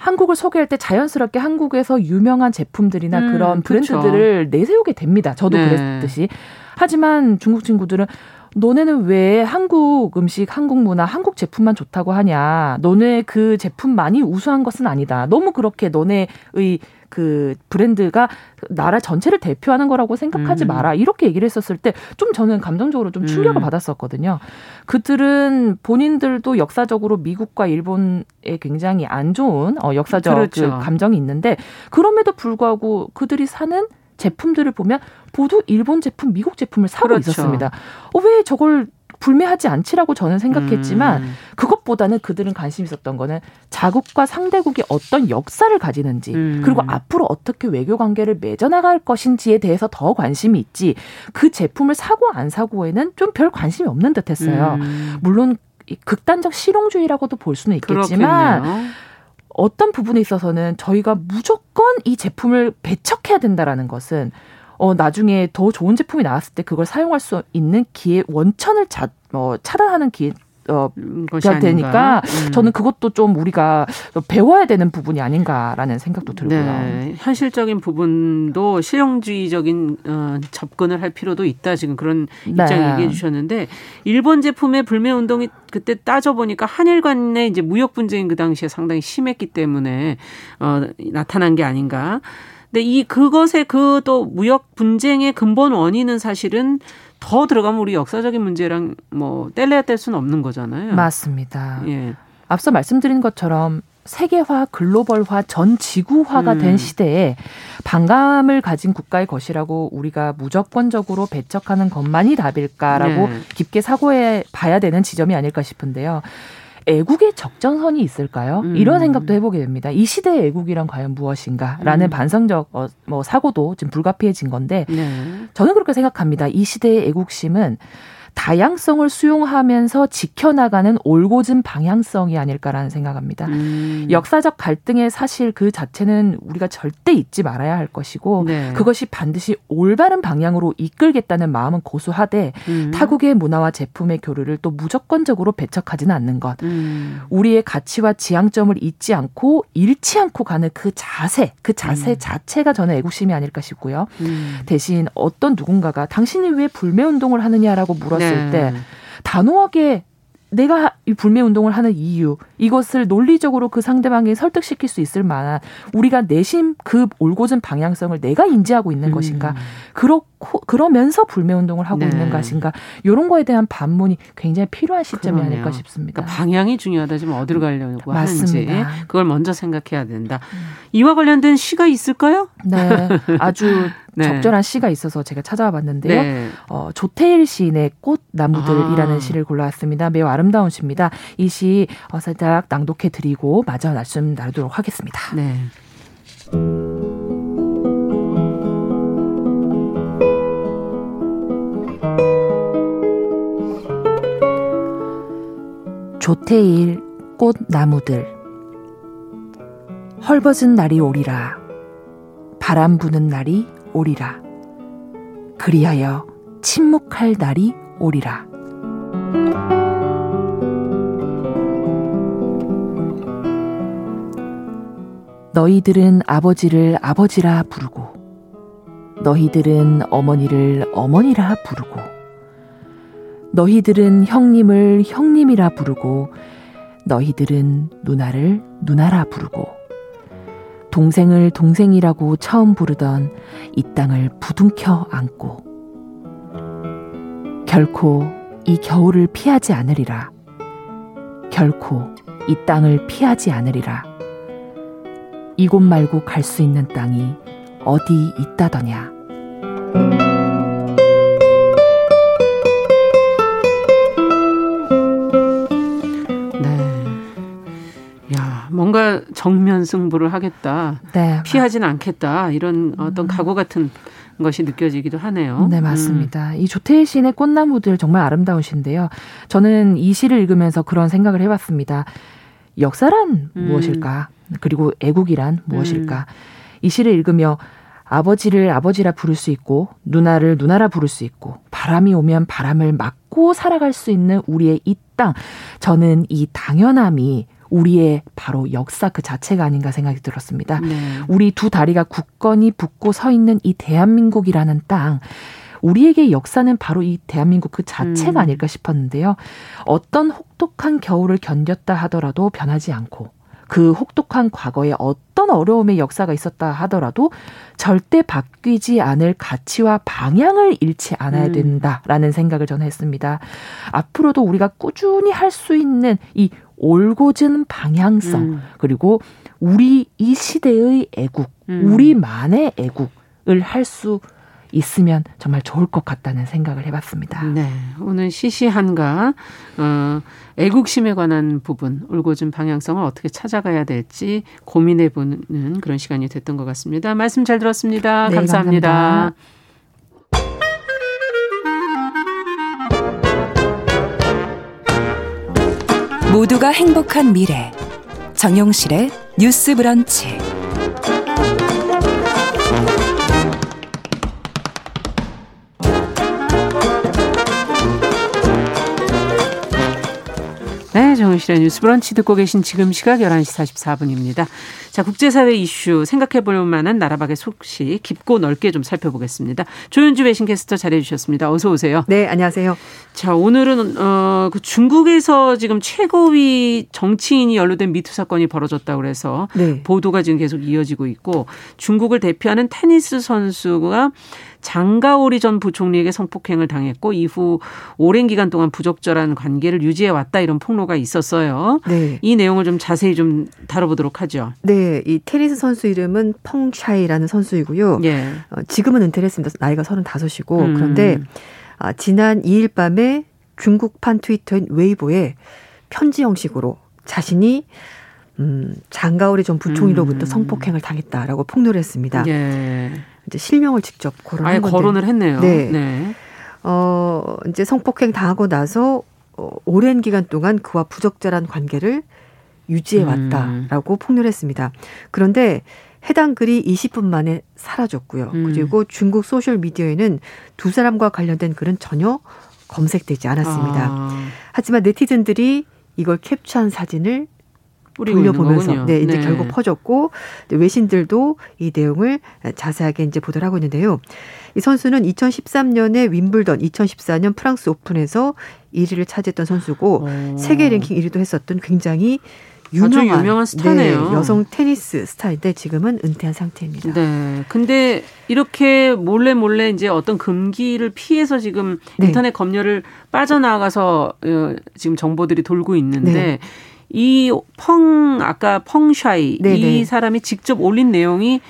한국을 소개할 때 자연스럽게 한국에서 유명한 제품들이나 음, 그런 브랜드들을 그렇죠. 내세우게 됩니다. 저도 네. 그랬듯이. 하지만 중국 친구들은 너네는 왜 한국 음식, 한국 문화, 한국 제품만 좋다고 하냐. 너네 그 제품만이 우수한 것은 아니다. 너무 그렇게 너네의 그 브랜드가 나라 전체를 대표하는 거라고 생각하지 음. 마라. 이렇게 얘기를 했었을 때 좀 저는 감정적으로 좀 충격을 음. 받았었거든요. 그들은 본인들도 역사적으로 미국과 일본에 굉장히 안 좋은 어, 역사적 그렇죠. 그 감정이 있는데 그럼에도 불구하고 그들이 사는 제품들을 보면 모두 일본 제품, 미국 제품을 사고 그렇죠. 있었습니다. 어, 왜 저걸 불매하지 않지라고 저는 생각했지만 음. 그것보다는 그들은 관심 있었던 거는 자국과 상대국이 어떤 역사를 가지는지 음. 그리고 앞으로 어떻게 외교 관계를 맺어나갈 것인지에 대해서 더 관심이 있지 그 제품을 사고 안 사고에는 좀 별 관심이 없는 듯했어요. 음. 물론 극단적 실용주의라고도 볼 수는 있겠지만 그렇겠네요. 어떤 부분에 있어서는 저희가 무조건 이 제품을 배척해야 된다라는 것은 어, 나중에 더 좋은 제품이 나왔을 때 그걸 사용할 수 있는 기회 원천을 자, 어, 차단하는 기회 어, 것이 되니까 음. 저는 그것도 좀 우리가 배워야 되는 부분이 아닌가라는 생각도 들고요. 네. 현실적인 부분도 실용주의적인 어, 접근을 할 필요도 있다. 지금 그런 입장 네. 얘기해 주셨는데 일본 제품의 불매 운동이 그때 따져 보니까 한일 간의 이제 무역 분쟁이 그 당시에 상당히 심했기 때문에 어, 나타난 게 아닌가. 근데 이 그것의 그 또 무역 분쟁의 근본 원인은 사실은 더 들어가면 우리 역사적인 문제랑 뭐 뗄래야 뗄 수는 없는 거잖아요. 맞습니다. 예. 앞서 말씀드린 것처럼 세계화, 글로벌화, 전 지구화가 음. 된 시대에 반감을 가진 국가의 것이라고 우리가 무조건적으로 배척하는 것만이 답일까라고 네. 깊게 사고해 봐야 되는 지점이 아닐까 싶은데요. 애국의 적정선이 있을까요? 음. 이런 생각도 해보게 됩니다. 이 시대의 애국이란 과연 무엇인가라는 음. 반성적 어, 뭐 사고도 지금 불가피해진 건데 네. 저는 그렇게 생각합니다. 이 시대의 애국심은 다양성을 수용하면서 지켜나가는 올곧은 방향성이 아닐까라는 생각합니다. 음. 역사적 갈등의 사실 그 자체는 우리가 절대 잊지 말아야 할 것이고 네. 그것이 반드시 올바른 방향으로 이끌겠다는 마음은 고수하되 음. 타국의 문화와 제품의 교류를 또 무조건적으로 배척하지는 않는 것. 음. 우리의 가치와 지향점을 잊지 않고 잃지 않고 가는 그 자세, 그 자세 음. 자체가 저는 애국심이 아닐까 싶고요. 음. 대신 어떤 누군가가 당신이 왜 불매 운동을 하느냐라고 물었 들었을 네. 때 단호하게 내가 이 불매 운동을 하는 이유 이것을 논리적으로 그 상대방에 설득시킬 수 있을 만한 우리가 내심 그 올곧은 방향성을 내가 인지하고 있는 음. 것인가 그렇고 그러면서 불매 운동을 하고 네. 있는 것인가 이런 거에 대한 반문이 굉장히 필요한 시점이 그러네요. 아닐까 싶습니다. 그러니까 방향이 중요하다 지금 어디로 가려고 맞습니다. 하는지 그걸 먼저 생각해야 된다. 음. 이와 관련된 시가 있을까요? 네, 아주 네. 적절한 시가 있어서 제가 찾아와 봤는데요. 네. 어, 조태일 시인의 꽃나무들이라는 아. 시를 골라왔습니다. 매우 아름다운 시입니다. 이시 어, 살짝 낭독해 드리고 마저 말씀 나누도록 하겠습니다. 네. 조태일 꽃나무들 헐벗은 날이 오리라 바람 부는 날이 오리라. 그리하여 침묵할 날이 오리라. 너희들은 아버지를 아버지라 부르고, 너희들은 어머니를 어머니라 부르고, 너희들은 형님을 형님이라 부르고, 너희들은 누나를 누나라 부르고, 동생을 동생이라고 처음 부르던 이 땅을 부둥켜 안고 결코 이 겨울을 피하지 않으리라. 결코 이 땅을 피하지 않으리라. 이곳 말고 갈 수 있는 땅이 어디 있다더냐. 뭔가 정면 승부를 하겠다. 네. 피하지는 않겠다. 이런 어떤 음. 각오 같은 것이 느껴지기도 하네요. 네, 맞습니다. 음. 이 조태일 시인의 꽃나무들 정말 아름다운 시인데요. 저는 이 시를 읽으면서 그런 생각을 해봤습니다. 역사란 음. 무엇일까? 그리고 애국이란 무엇일까? 음. 이 시를 읽으며 아버지를 아버지라 부를 수 있고 누나를 누나라 부를 수 있고 바람이 오면 바람을 막고 살아갈 수 있는 우리의 이 땅. 저는 이 당연함이 우리의 바로 역사 그 자체가 아닌가 생각이 들었습니다. 네. 우리 두 다리가 굳건히 붙고 서 있는 이 대한민국이라는 땅. 우리에게 역사는 바로 이 대한민국 그 자체가 음. 아닐까 싶었는데요. 어떤 혹독한 겨울을 견뎠다 하더라도 변하지 않고 그 혹독한 과거에 어떤 어려움의 역사가 있었다 하더라도 절대 바뀌지 않을 가치와 방향을 잃지 않아야 음. 된다라는 생각을 저는 했습니다. 앞으로도 우리가 꾸준히 할 수 있는 이 올곧은 방향성 음. 그리고 우리 이 시대의 애국, 음. 우리만의 애국을 할수 있으면 정말 좋을 것 같다는 생각을 해봤습니다. 네, 오늘 시시한가 어, 애국심에 관한 부분, 올곧은 방향성을 어떻게 찾아가야 될지 고민해보는 그런 시간이 됐던 것 같습니다. 말씀 잘 들었습니다. 네, 감사합니다. 감사합니다. 모두가 행복한 미래 정용실의 뉴스 브런치 네, 정은실의 뉴스 브런치 듣고 계신 지금 시각 11시 44분입니다. 자, 국제사회 이슈 생각해 볼 만한 나라 밖의 소식 깊고 넓게 좀 살펴보겠습니다. 조윤주 외신캐스터 잘해 주셨습니다. 어서 오세요. 네, 안녕하세요. 자, 오늘은 어, 그 중국에서 지금 최고위 정치인이 연루된 미투 사건이 벌어졌다고 그래서 네. 보도가 지금 계속 이어지고 있고 중국을 대표하는 테니스 선수가 장가오리 전 부총리에게 성폭행을 당했고 이후 오랜 기간 동안 부적절한 관계를 유지해 왔다 이런 폭로가 있었어요. 네. 이 내용을 좀 자세히 좀 다뤄보도록 하죠. 네, 이 테니스 선수 이름은 펑차이라는 선수이고요. 예. 어, 지금은 은퇴를 했습니다. 나이가 35이고 음. 그런데 아, 지난 2일 밤에 중국판 트위터인 웨이보에 편지 형식으로 자신이 음, 장가오리 전 부총리로부터 음. 성폭행을 당했다라고 폭로를 했습니다. 예. 이제 실명을 직접 거론한 아예 건데. 거론을 했네요. 네. 네. 어, 이제 성폭행 당하고 나서 어, 오랜 기간 동안 그와 부적절한 관계를 유지해 왔다라고 음. 폭로를 했습니다. 그런데 해당 글이 20분 만에 사라졌고요. 음. 그리고 중국 소셜 미디어에는 두 사람과 관련된 글은 전혀 검색되지 않았습니다. 아. 하지만 네티즌들이 이걸 캡처한 사진을 돌려보면서 네 이제 네. 결국 퍼졌고 외신들도 이 내용을 자세하게 이제 보도를 하고 있는데요. 이 선수는 2013년에 윈블던, 2014년 프랑스 오픈에서 1위를 차지했던 선수고 오. 세계 랭킹 1위도 했었던 굉장히 유명한, 유명한 스타네요. 네, 여성 테니스 스타인데 지금은 은퇴한 상태입니다. 네. 근데 이렇게 몰래 몰래 이제 어떤 금기를 피해서 지금 네. 인터넷 검열을 빠져나가서 어, 지금 정보들이 돌고 있는데 네. 이펑 아까 펑샤이 네네. 이 네. 사람이 직접 올린 내용이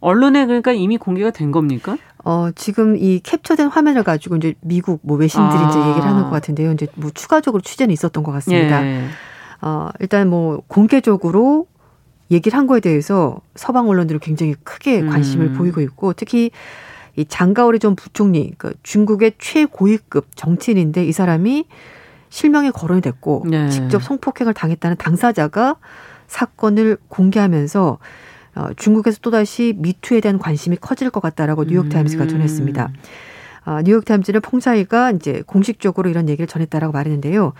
언론에 그러니까 이미 공개가 된 겁니까? 어, 지금 이 캡처된 화면을 가지고 이제 미국 뭐 외신들이 아. 이제 얘기를 하는 것 같은데요. 이제 뭐 추가적으로 취재는 있었던 것 같습니다. 예. 어, 일단 뭐 공개적으로 얘기를 한 거에 대해서 서방 언론들이 굉장히 크게 관심을 음. 보이고 있고 특히 이 장가오리 전 부총리, 그 중국의 최고위급 정치인인데 이 사람이 실명이 거론이 됐고 네. 직접 성폭행을 당했다는 당사자가 사건을 공개하면서 어, 중국에서 또다시 미투에 대한 관심이 커질 것 같다라고 뉴욕타임스가 음. 전했습니다. 어, 뉴욕타임즈는 퐁사이가 이제 공식적으로 이런 얘기를 전했다라고 말했는데요.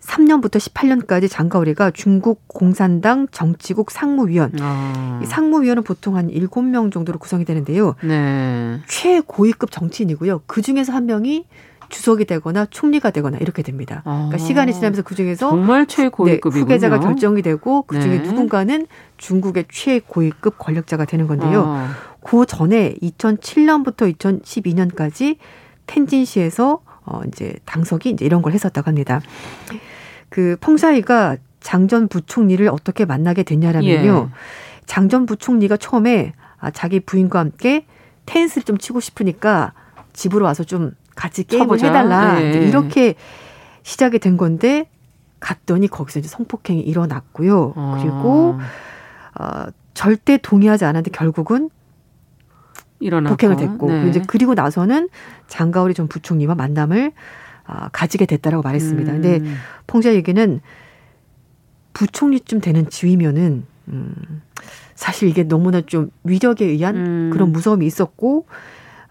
2013년부터 18년까지 장가오리가 중국 공산당 정치국 상무위원. 아. 상무위원은 보통 한 7명 정도로 구성이 되는데요. 네. 최고위급 정치인이고요. 그 중에서 한 명이 주석이 되거나 총리가 되거나 이렇게 됩니다. 아. 그러니까 시간이 지나면서 그 중에서 정말 최고위급이군요. 네, 후계자가 결정이 되고 그 중에 네. 누군가는 중국의 최고위급 권력자가 되는 건데요. 아. 그 전에 2007년부터 2012년까지 텐진시에서 어 이제 당석이 이제 이런 걸 했었다고 합니다. 그 펑사이가 장 전 부총리를 어떻게 만나게 됐냐라면요. 예. 장전 부총리가 처음에 아, 자기 부인과 함께 테니스를 좀 치고 싶으니까 집으로 와서 좀 같이 게임을 쳐보자. 해달라 네. 이렇게 시작이 된 건데 갔더니 거기서 이제 성폭행이 일어났고요. 아. 그리고 어, 절대 동의하지 않았는데 결국은 일어났고. 폭행을 됐고 네. 이제 그리고 나서는 장가오리 전 부총리와 만남을 어, 가지게 됐다라고 말했습니다. 음. 근데 펑자 얘기는 부총리쯤 되는 지위면은 음, 사실 이게 너무나 좀 위력에 의한 음. 그런 무서움이 있었고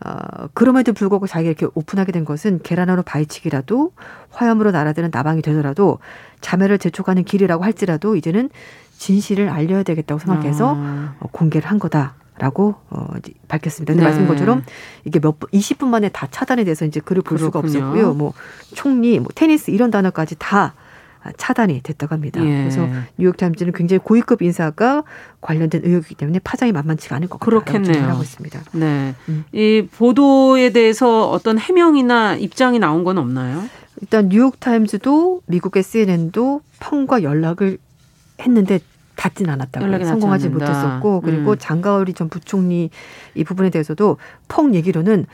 어, 그럼에도 불구하고 자기가 이렇게 오픈하게 된 것은 계란으로 바위치기라도 화염으로 날아드는 나방이 되더라도 자매를 재촉하는 길이라고 할지라도 이제는 진실을 알려야 되겠다고 생각해서 아. 어, 공개를 한 거다. 라고 어 밝혔습니다. 근데 네. 말씀 것처럼 이게 몇 20분 만에 다 차단이 돼서 이제 글을 볼 그렇군요. 수가 없었고요. 뭐 총리, 뭐 테니스 이런 단어까지 다 차단이 됐다고 합니다. 예. 그래서 뉴욕타임즈는 굉장히 고위급 인사가 관련된 의혹이기 때문에 파장이 만만치가 않을 것 같다고 전하고 있습니다. 네. 음. 이 보도에 대해서 어떤 해명이나 입장이 나온 건 없나요? 일단 뉴욕타임즈도 미국의 CNN도 펑과 연락을 했는데 닿진 않았다고 성공하지 못했었고 그리고 음. 장가오리 전 부총리 이 부분에 대해서도 펑 얘기로는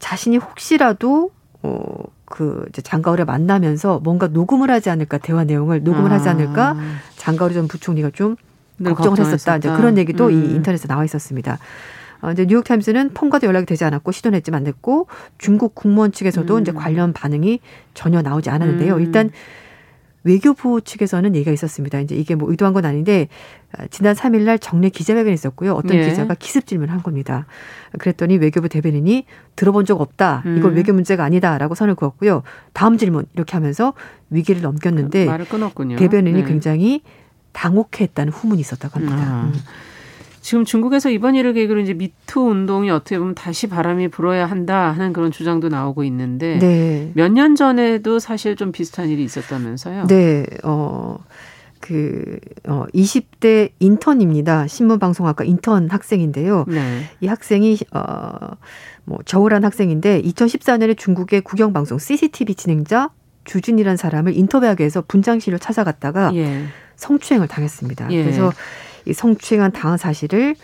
자신이 혹시라도 어, 그 이제 장가오리 만나면서 뭔가 녹음을 하지 않을까 대화 내용을 녹음을 아. 하지 않을까 장가오리 전 부총리가 좀 걱정을 했었다. 이제 그런 얘기도 음. 이 인터넷에 나와 있었습니다. 어, 이제 뉴욕타임스는 폰과도 연락이 되지 않았고 시도는 했지만 안 됐고 중국 국무원 측에서도 음. 이제 관련 반응이 전혀 나오지 않았는데요. 음. 일단 외교부 측에서는 얘기가 있었습니다. 이제 이게 뭐 의도한 건 아닌데 아, 지난 3일날 정례 기자회견이 있었고요. 어떤 예. 기자가 기습 질문을 한 겁니다. 그랬더니 외교부 대변인이 들어본 적 없다. 이건 음. 외교 문제가 아니다라고 선을 그었고요. 다음 질문 이렇게 하면서 위기를 넘겼는데 말을 끊었군요. 대변인이 네. 굉장히 당혹했다는 후문이 있었다고 합니다. 아. 음. 지금 중국에서 이번 일을 계기로 이제 미투 운동이 어떻게 보면 다시 바람이 불어야 한다 하는 그런 주장도 나오고 있는데 네. 몇년 전에도 사실 좀 비슷한 일이 있었다면서요? 네. 어. 그, 어, 20대 인턴입니다. 신문방송학과 인턴 학생인데요. 네. 이 학생이, 어, 뭐, 저울한 학생인데, 2014년에 중국의 국영방송 CCTV 진행자 주진이라는 사람을 인터뷰하기 위해서 분장실을 찾아갔다가 예. 성추행을 당했습니다. 예. 그래서 이 성추행한 당한 사실을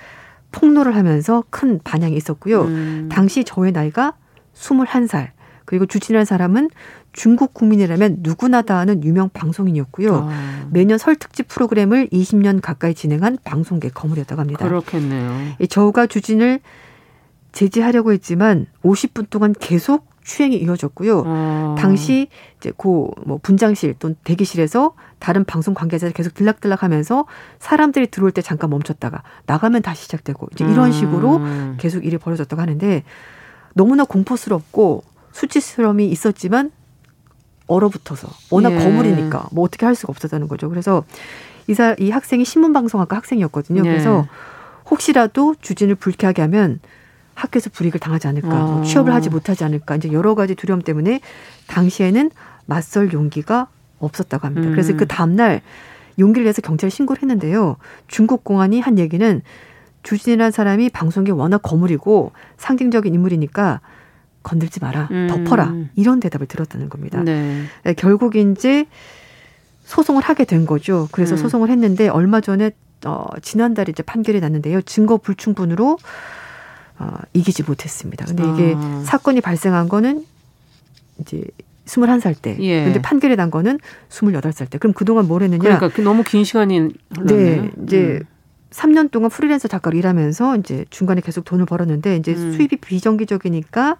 폭로를 하면서 큰 반향이 있었고요. 음. 당시 저의 나이가 21살. 그리고 주진이라는 사람은 중국 국민이라면 누구나 다 아는 유명 방송인이었고요. 아. 매년 설 특집 프로그램을 20년 가까이 진행한 방송계 거물이었다고 합니다. 그렇겠네요. 이 저우가 주진을 제지하려고 했지만 50분 동안 계속 추행이 이어졌고요. 아. 당시 이제 고뭐 분장실 또는 대기실에서 다른 방송 관계자들 계속 들락들락하면서 사람들이 들어올 때 잠깐 멈췄다가 나가면 다시 시작되고 이제 이런 음. 식으로 계속 일이 벌어졌다고 하는데 너무나 공포스럽고 수치스러움이 있었지만 얼어붙어서 워낙 예. 거물이니까 뭐 어떻게 할 수가 없었다는 거죠. 그래서 이사 이 학생이 신문방송학과 학생이었거든요. 예. 그래서 혹시라도 주진을 불쾌하게 하면 학교에서 불이익을 당하지 않을까, 뭐 아. 취업을 하지 못하지 않을까, 이제 여러 가지 두려움 때문에 당시에는 맞설 용기가 없었다고 합니다. 음. 그래서 그 다음날 용기를 내서 경찰에 신고를 했는데요. 중국 공안이 한 얘기는 주진이라는 사람이 방송계 워낙 거물이고 상징적인 인물이니까 건들지 마라, 음. 덮어라 이런 대답을 들었다는 겁니다. 네. 네, 결국 이제 소송을 하게 된 거죠. 그래서 음. 소송을 했는데 얼마 전에 어, 지난달에 이제 판결이 났는데요. 증거 불충분으로 어, 이기지 못했습니다. 근데 이게 아. 사건이 발생한 거는 이제 21살 때. 예. 근데 판결이 난 거는 28살 때. 그럼 그동안 뭘 했느냐? 그러니까 그 너무 긴 시간이 흘렀네요. 네. 이제 음. 3년 동안 프리랜서 작가로 일하면서 이제 중간에 계속 돈을 벌었는데 이제 음. 수입이 비정기적이니까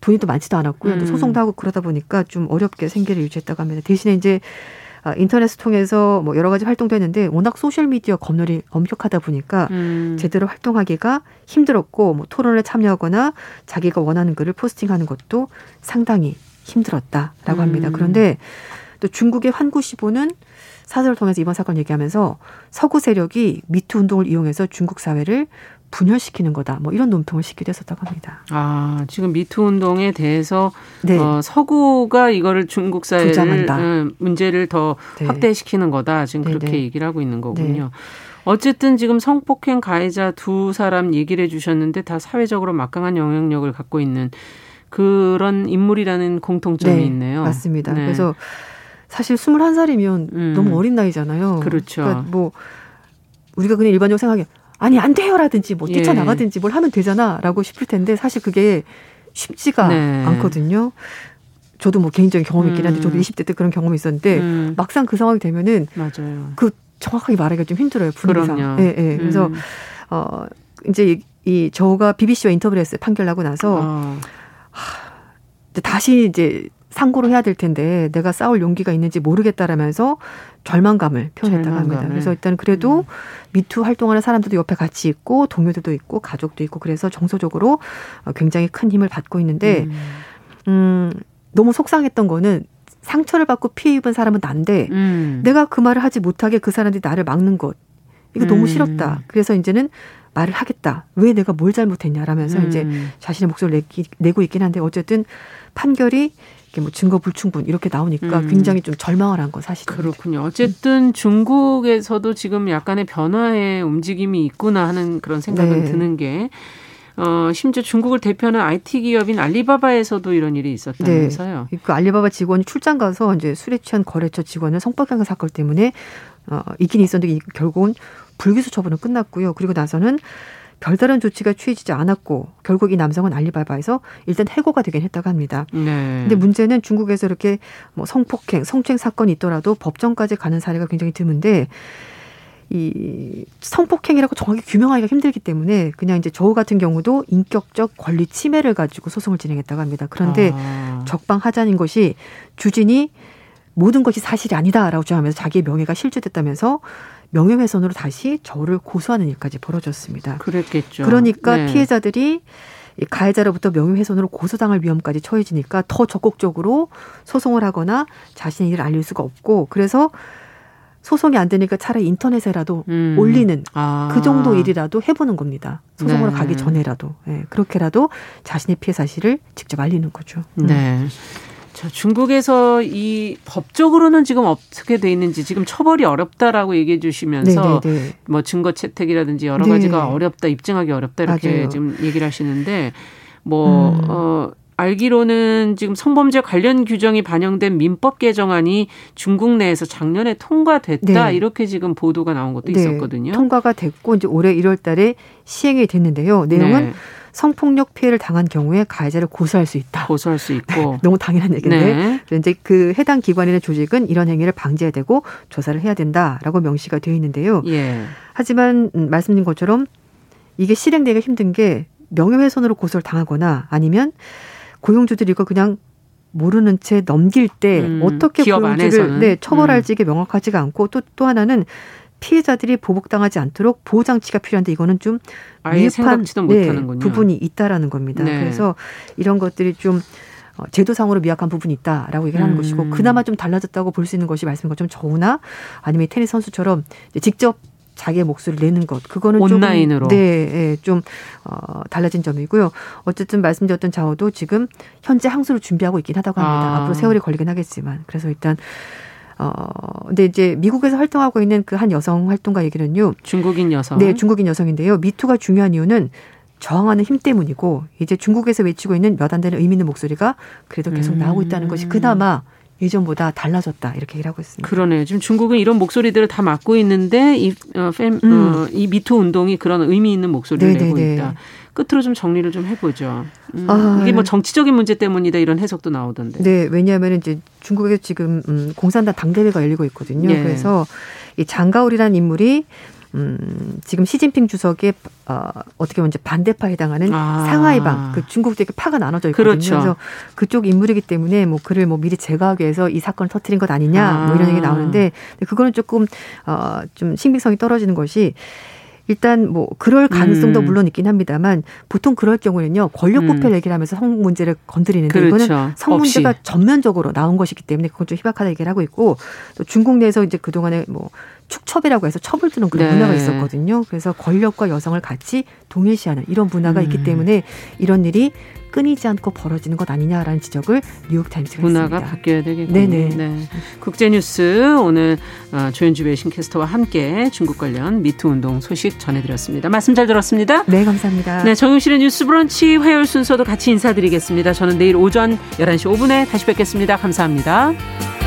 돈이 또 많지도 않았고요. 음. 또 소송도 하고 그러다 보니까 좀 어렵게 생계를 유지했다고 합니다. 대신에 이제 아, 인터넷을 통해서 뭐 여러 가지 활동도 했는데 워낙 소셜 미디어 검열이 엄격하다 보니까 음. 제대로 활동하기가 힘들었고 뭐 토론에 참여하거나 자기가 원하는 글을 포스팅하는 것도 상당히 힘들었다라고 합니다. 음. 그런데 또 중국의 환구시보는 사설을 통해서 이번 사건 얘기하면서 서구 세력이 미투 운동을 이용해서 중국 사회를 분열시키는 거다. 뭐 이런 논평을 시기도 했었다고 합니다. 아 지금 미투 운동에 대해서 네. 어, 서구가 이거를 중국 사회를 음, 문제를 더 네. 확대시키는 거다. 지금 네, 그렇게 네. 얘기를 하고 있는 거군요. 네. 어쨌든 지금 성폭행 가해자 두 사람 얘기를 해주셨는데 다 사회적으로 막강한 영향력을 갖고 있는 그런 인물이라는 공통점이 네, 있네요. 맞습니다. 그래서 사실 21살이면 음. 너무 어린 나이잖아요. 그렇죠. 그러니까 뭐 우리가 그냥 일반적으로 생각해 아니 안 돼요라든지 뭐 뛰쳐나가든지 예. 뭘 하면 되잖아라고 싶을 텐데 사실 그게 쉽지가 네. 않거든요. 저도 뭐 개인적인 경험이 있긴 한데 저도 20대 음. 때 그런 경험이 있었는데 음. 막상 그 상황이 되면은 맞아요. 그 정확하게 말하기가 좀 힘들어요. 분위기상. 예, 예. 그래서 음. 어 이제 이, 이 저가 BBC와 인터뷰를 했어요. 판결 나고 나서 어. 하, 다시 이제 상고를 해야 될 텐데 내가 싸울 용기가 있는지 모르겠다라면서 절망감을 표현했다고 합니다. 그래서 일단 그래도 음. 미투 활동하는 사람들도 옆에 같이 있고 동료들도 있고 가족도 있고 그래서 정서적으로 어, 굉장히 큰 힘을 받고 있는데 음, 음 너무 속상했던 거는 상처를 받고 피해 입은 사람은 난데 음. 내가 그 말을 하지 못하게 그 사람들이 나를 막는 것 이거 너무 음. 싫었다. 그래서 이제는 말을 하겠다. 왜 내가 뭘 잘못했냐라면서 음. 이제 자신의 목소리를 내기, 내고 있긴 한데 어쨌든 판결이 이게 뭐 증거 불충분 이렇게 나오니까 음. 굉장히 좀 절망을 한 건 사실입니다. 그렇군요. 어쨌든 중국에서도 지금 약간의 변화의 움직임이 있구나 하는 그런 생각은 네. 드는 게 어, 심지어 중국을 대표하는 IT 기업인 알리바바에서도 이런 일이 있었다면서요. 네. 그 알리바바 직원이 출장 가서 이제 술에 취한 거래처 직원을 성폭행 사건 때문에 어, 있긴 있었는데 결국은 불기소 처분은 끝났고요. 그리고 나서는 별다른 조치가 취해지지 않았고 결국 이 남성은 알리바바에서 일단 해고가 되긴 했다고 합니다. 네. 근데 문제는 중국에서 이렇게 뭐 성폭행, 성추행 사건이 있더라도 법정까지 가는 사례가 굉장히 드문데 이 성폭행이라고 정확히 규명하기가 힘들기 때문에 그냥 이제 저우 같은 경우도 인격적 권리 침해를 가지고 소송을 진행했다고 합니다. 그런데 아. 적방하자는 것이 주진이 모든 것이 사실이 아니다라고 주장하면서 자기의 명예가 실추됐다면서 명예훼손으로 다시 저를 고소하는 일까지 벌어졌습니다. 그랬겠죠. 그러니까 네. 피해자들이 가해자로부터 명예훼손으로 고소당할 위험까지 처해지니까 더 적극적으로 소송을 하거나 자신의 일을 알릴 수가 없고 그래서 소송이 안 되니까 차라리 인터넷에라도 음. 올리는 아. 그 정도 일이라도 해보는 겁니다. 소송으로 네. 가기 전에라도 네. 그렇게라도 자신의 피해 사실을 직접 알리는 거죠. 음. 네. 자, 중국에서 이 법적으로는 지금 어떻게 돼 있는지 지금 처벌이 어렵다라고 얘기해 주시면서 네네네. 네, 네. 뭐 증거 채택이라든지 여러 네. 가지가 어렵다, 입증하기 어렵다 이렇게 맞아요. 지금 얘기를 하시는데 뭐 음. 어, 알기로는 지금 성범죄 관련 규정이 반영된 민법 개정안이 중국 내에서 작년에 통과됐다 네. 이렇게 지금 보도가 나온 것도 네. 있었거든요. 통과가 됐고 이제 올해 1월 달에 시행이 됐는데요. 내용은 네. 성폭력 피해를 당한 경우에 가해자를 고소할 수 있다. 고소할 수 있고. 너무 당연한 얘기인데. 네. 그런데 그 해당 기관이나 조직은 이런 행위를 방지해야 되고 조사를 해야 된다라고 명시가 되어 있는데요. 예. 하지만 음, 말씀드린 것처럼 이게 실행되기가 힘든 게 명예훼손으로 고소를 당하거나 아니면 고용주들이 이거 그냥 모르는 채 넘길 때 음, 어떻게 고용주를 네, 처벌할지 이 음. 명확하지가 않고 또또 하나는 피해자들이 보복당하지 않도록 보호 장치가 필요한데 이거는 좀 미흡한 네, 부분이 있다라는 겁니다. 네. 그래서 이런 것들이 좀 어, 제도상으로 미약한 부분이 있다라고 얘기를 하는 음. 것이고 그나마 좀 달라졌다고 볼 수 있는 것이 말씀인 것처럼 저우나 아니면 테니스 선수처럼 직접 자기의 목소리를 내는 것 그거는 온라인으로 좀, 네, 네, 좀 어, 달라진 점이고요. 어쨌든 말씀드렸던 자오도 지금 현재 항소를 준비하고 있긴 하다고 합니다. 아. 앞으로 세월이 걸리긴 하겠지만 그래서 일단 어, 근데 이제 미국에서 활동하고 있는 그 한 여성 활동가 얘기는요. 중국인 여성. 네, 중국인 여성인데요. 미투가 중요한 이유는 저항하는 힘 때문이고 이제 중국에서 외치고 있는 몇 안 되는 의미 있는 목소리가 그래도 계속 나오고 있다는 것이 그나마 예전보다 달라졌다 이렇게 얘기를 하고 있습니다. 그러네요. 지금 중국은 이런 목소리들을 다 맡고 있는데 이, 어, 팸, 어, 음. 어, 이 미투 운동이 그런 의미 있는 목소리를 네네네. 내고 있다. 끝으로 좀 정리를 좀 해보죠. 음, 아, 이게 뭐 정치적인 문제 때문이다 이런 해석도 나오던데. 네, 왜냐하면 이제 중국에 지금 음, 공산당 당대회가 열리고 있거든요. 네. 그래서 이 장가올이라는 인물이 음, 지금 시진핑 주석의 어, 어떻게 보면 이제 반대파에 해당하는 아. 상하이방 그 중국 되게 파가 나눠져 있거든요. 그렇죠. 그래서 그쪽 인물이기 때문에 뭐 그를 뭐 미리 제거하기 위해서 이 사건을 터트린 것 아니냐 아. 뭐 이런 얘기 나오는데 그거는 조금 어, 좀 신빙성이 떨어지는 것이 일단 뭐 그럴 가능성도 음. 물론 있긴 합니다만 보통 그럴 경우에는요 권력 부패 음. 얘기를 하면서 성 문제를 건드리는데 그렇죠. 이거는 성 문제가 없이. 전면적으로 나온 것이기 때문에 그건 좀 희박하다 얘기를 하고 있고 또 중국 내에서 이제 그 동안에 뭐 축첩이라고 해서 첩을 두는 그런 네. 문화가 있었거든요. 그래서 권력과 여성을 같이 동일시하는 이런 문화가 음. 있기 때문에 이런 일이 끊이지 않고 벌어지는 것 아니냐라는 지적을 뉴욕타임스가 문화가 했습니다. 바뀌어야 되겠군요. 네네. 네. 국제뉴스 오늘 어, 조현주 외신캐스터와 함께 중국 관련 미투 운동 소식 전해드렸습니다. 말씀 잘 들었습니다. 네, 감사합니다. 네, 정용실의 뉴스 브런치 화요일 순서도 같이 인사드리겠습니다. 저는 내일 오전 11시 5분에 다시 뵙겠습니다. 감사합니다.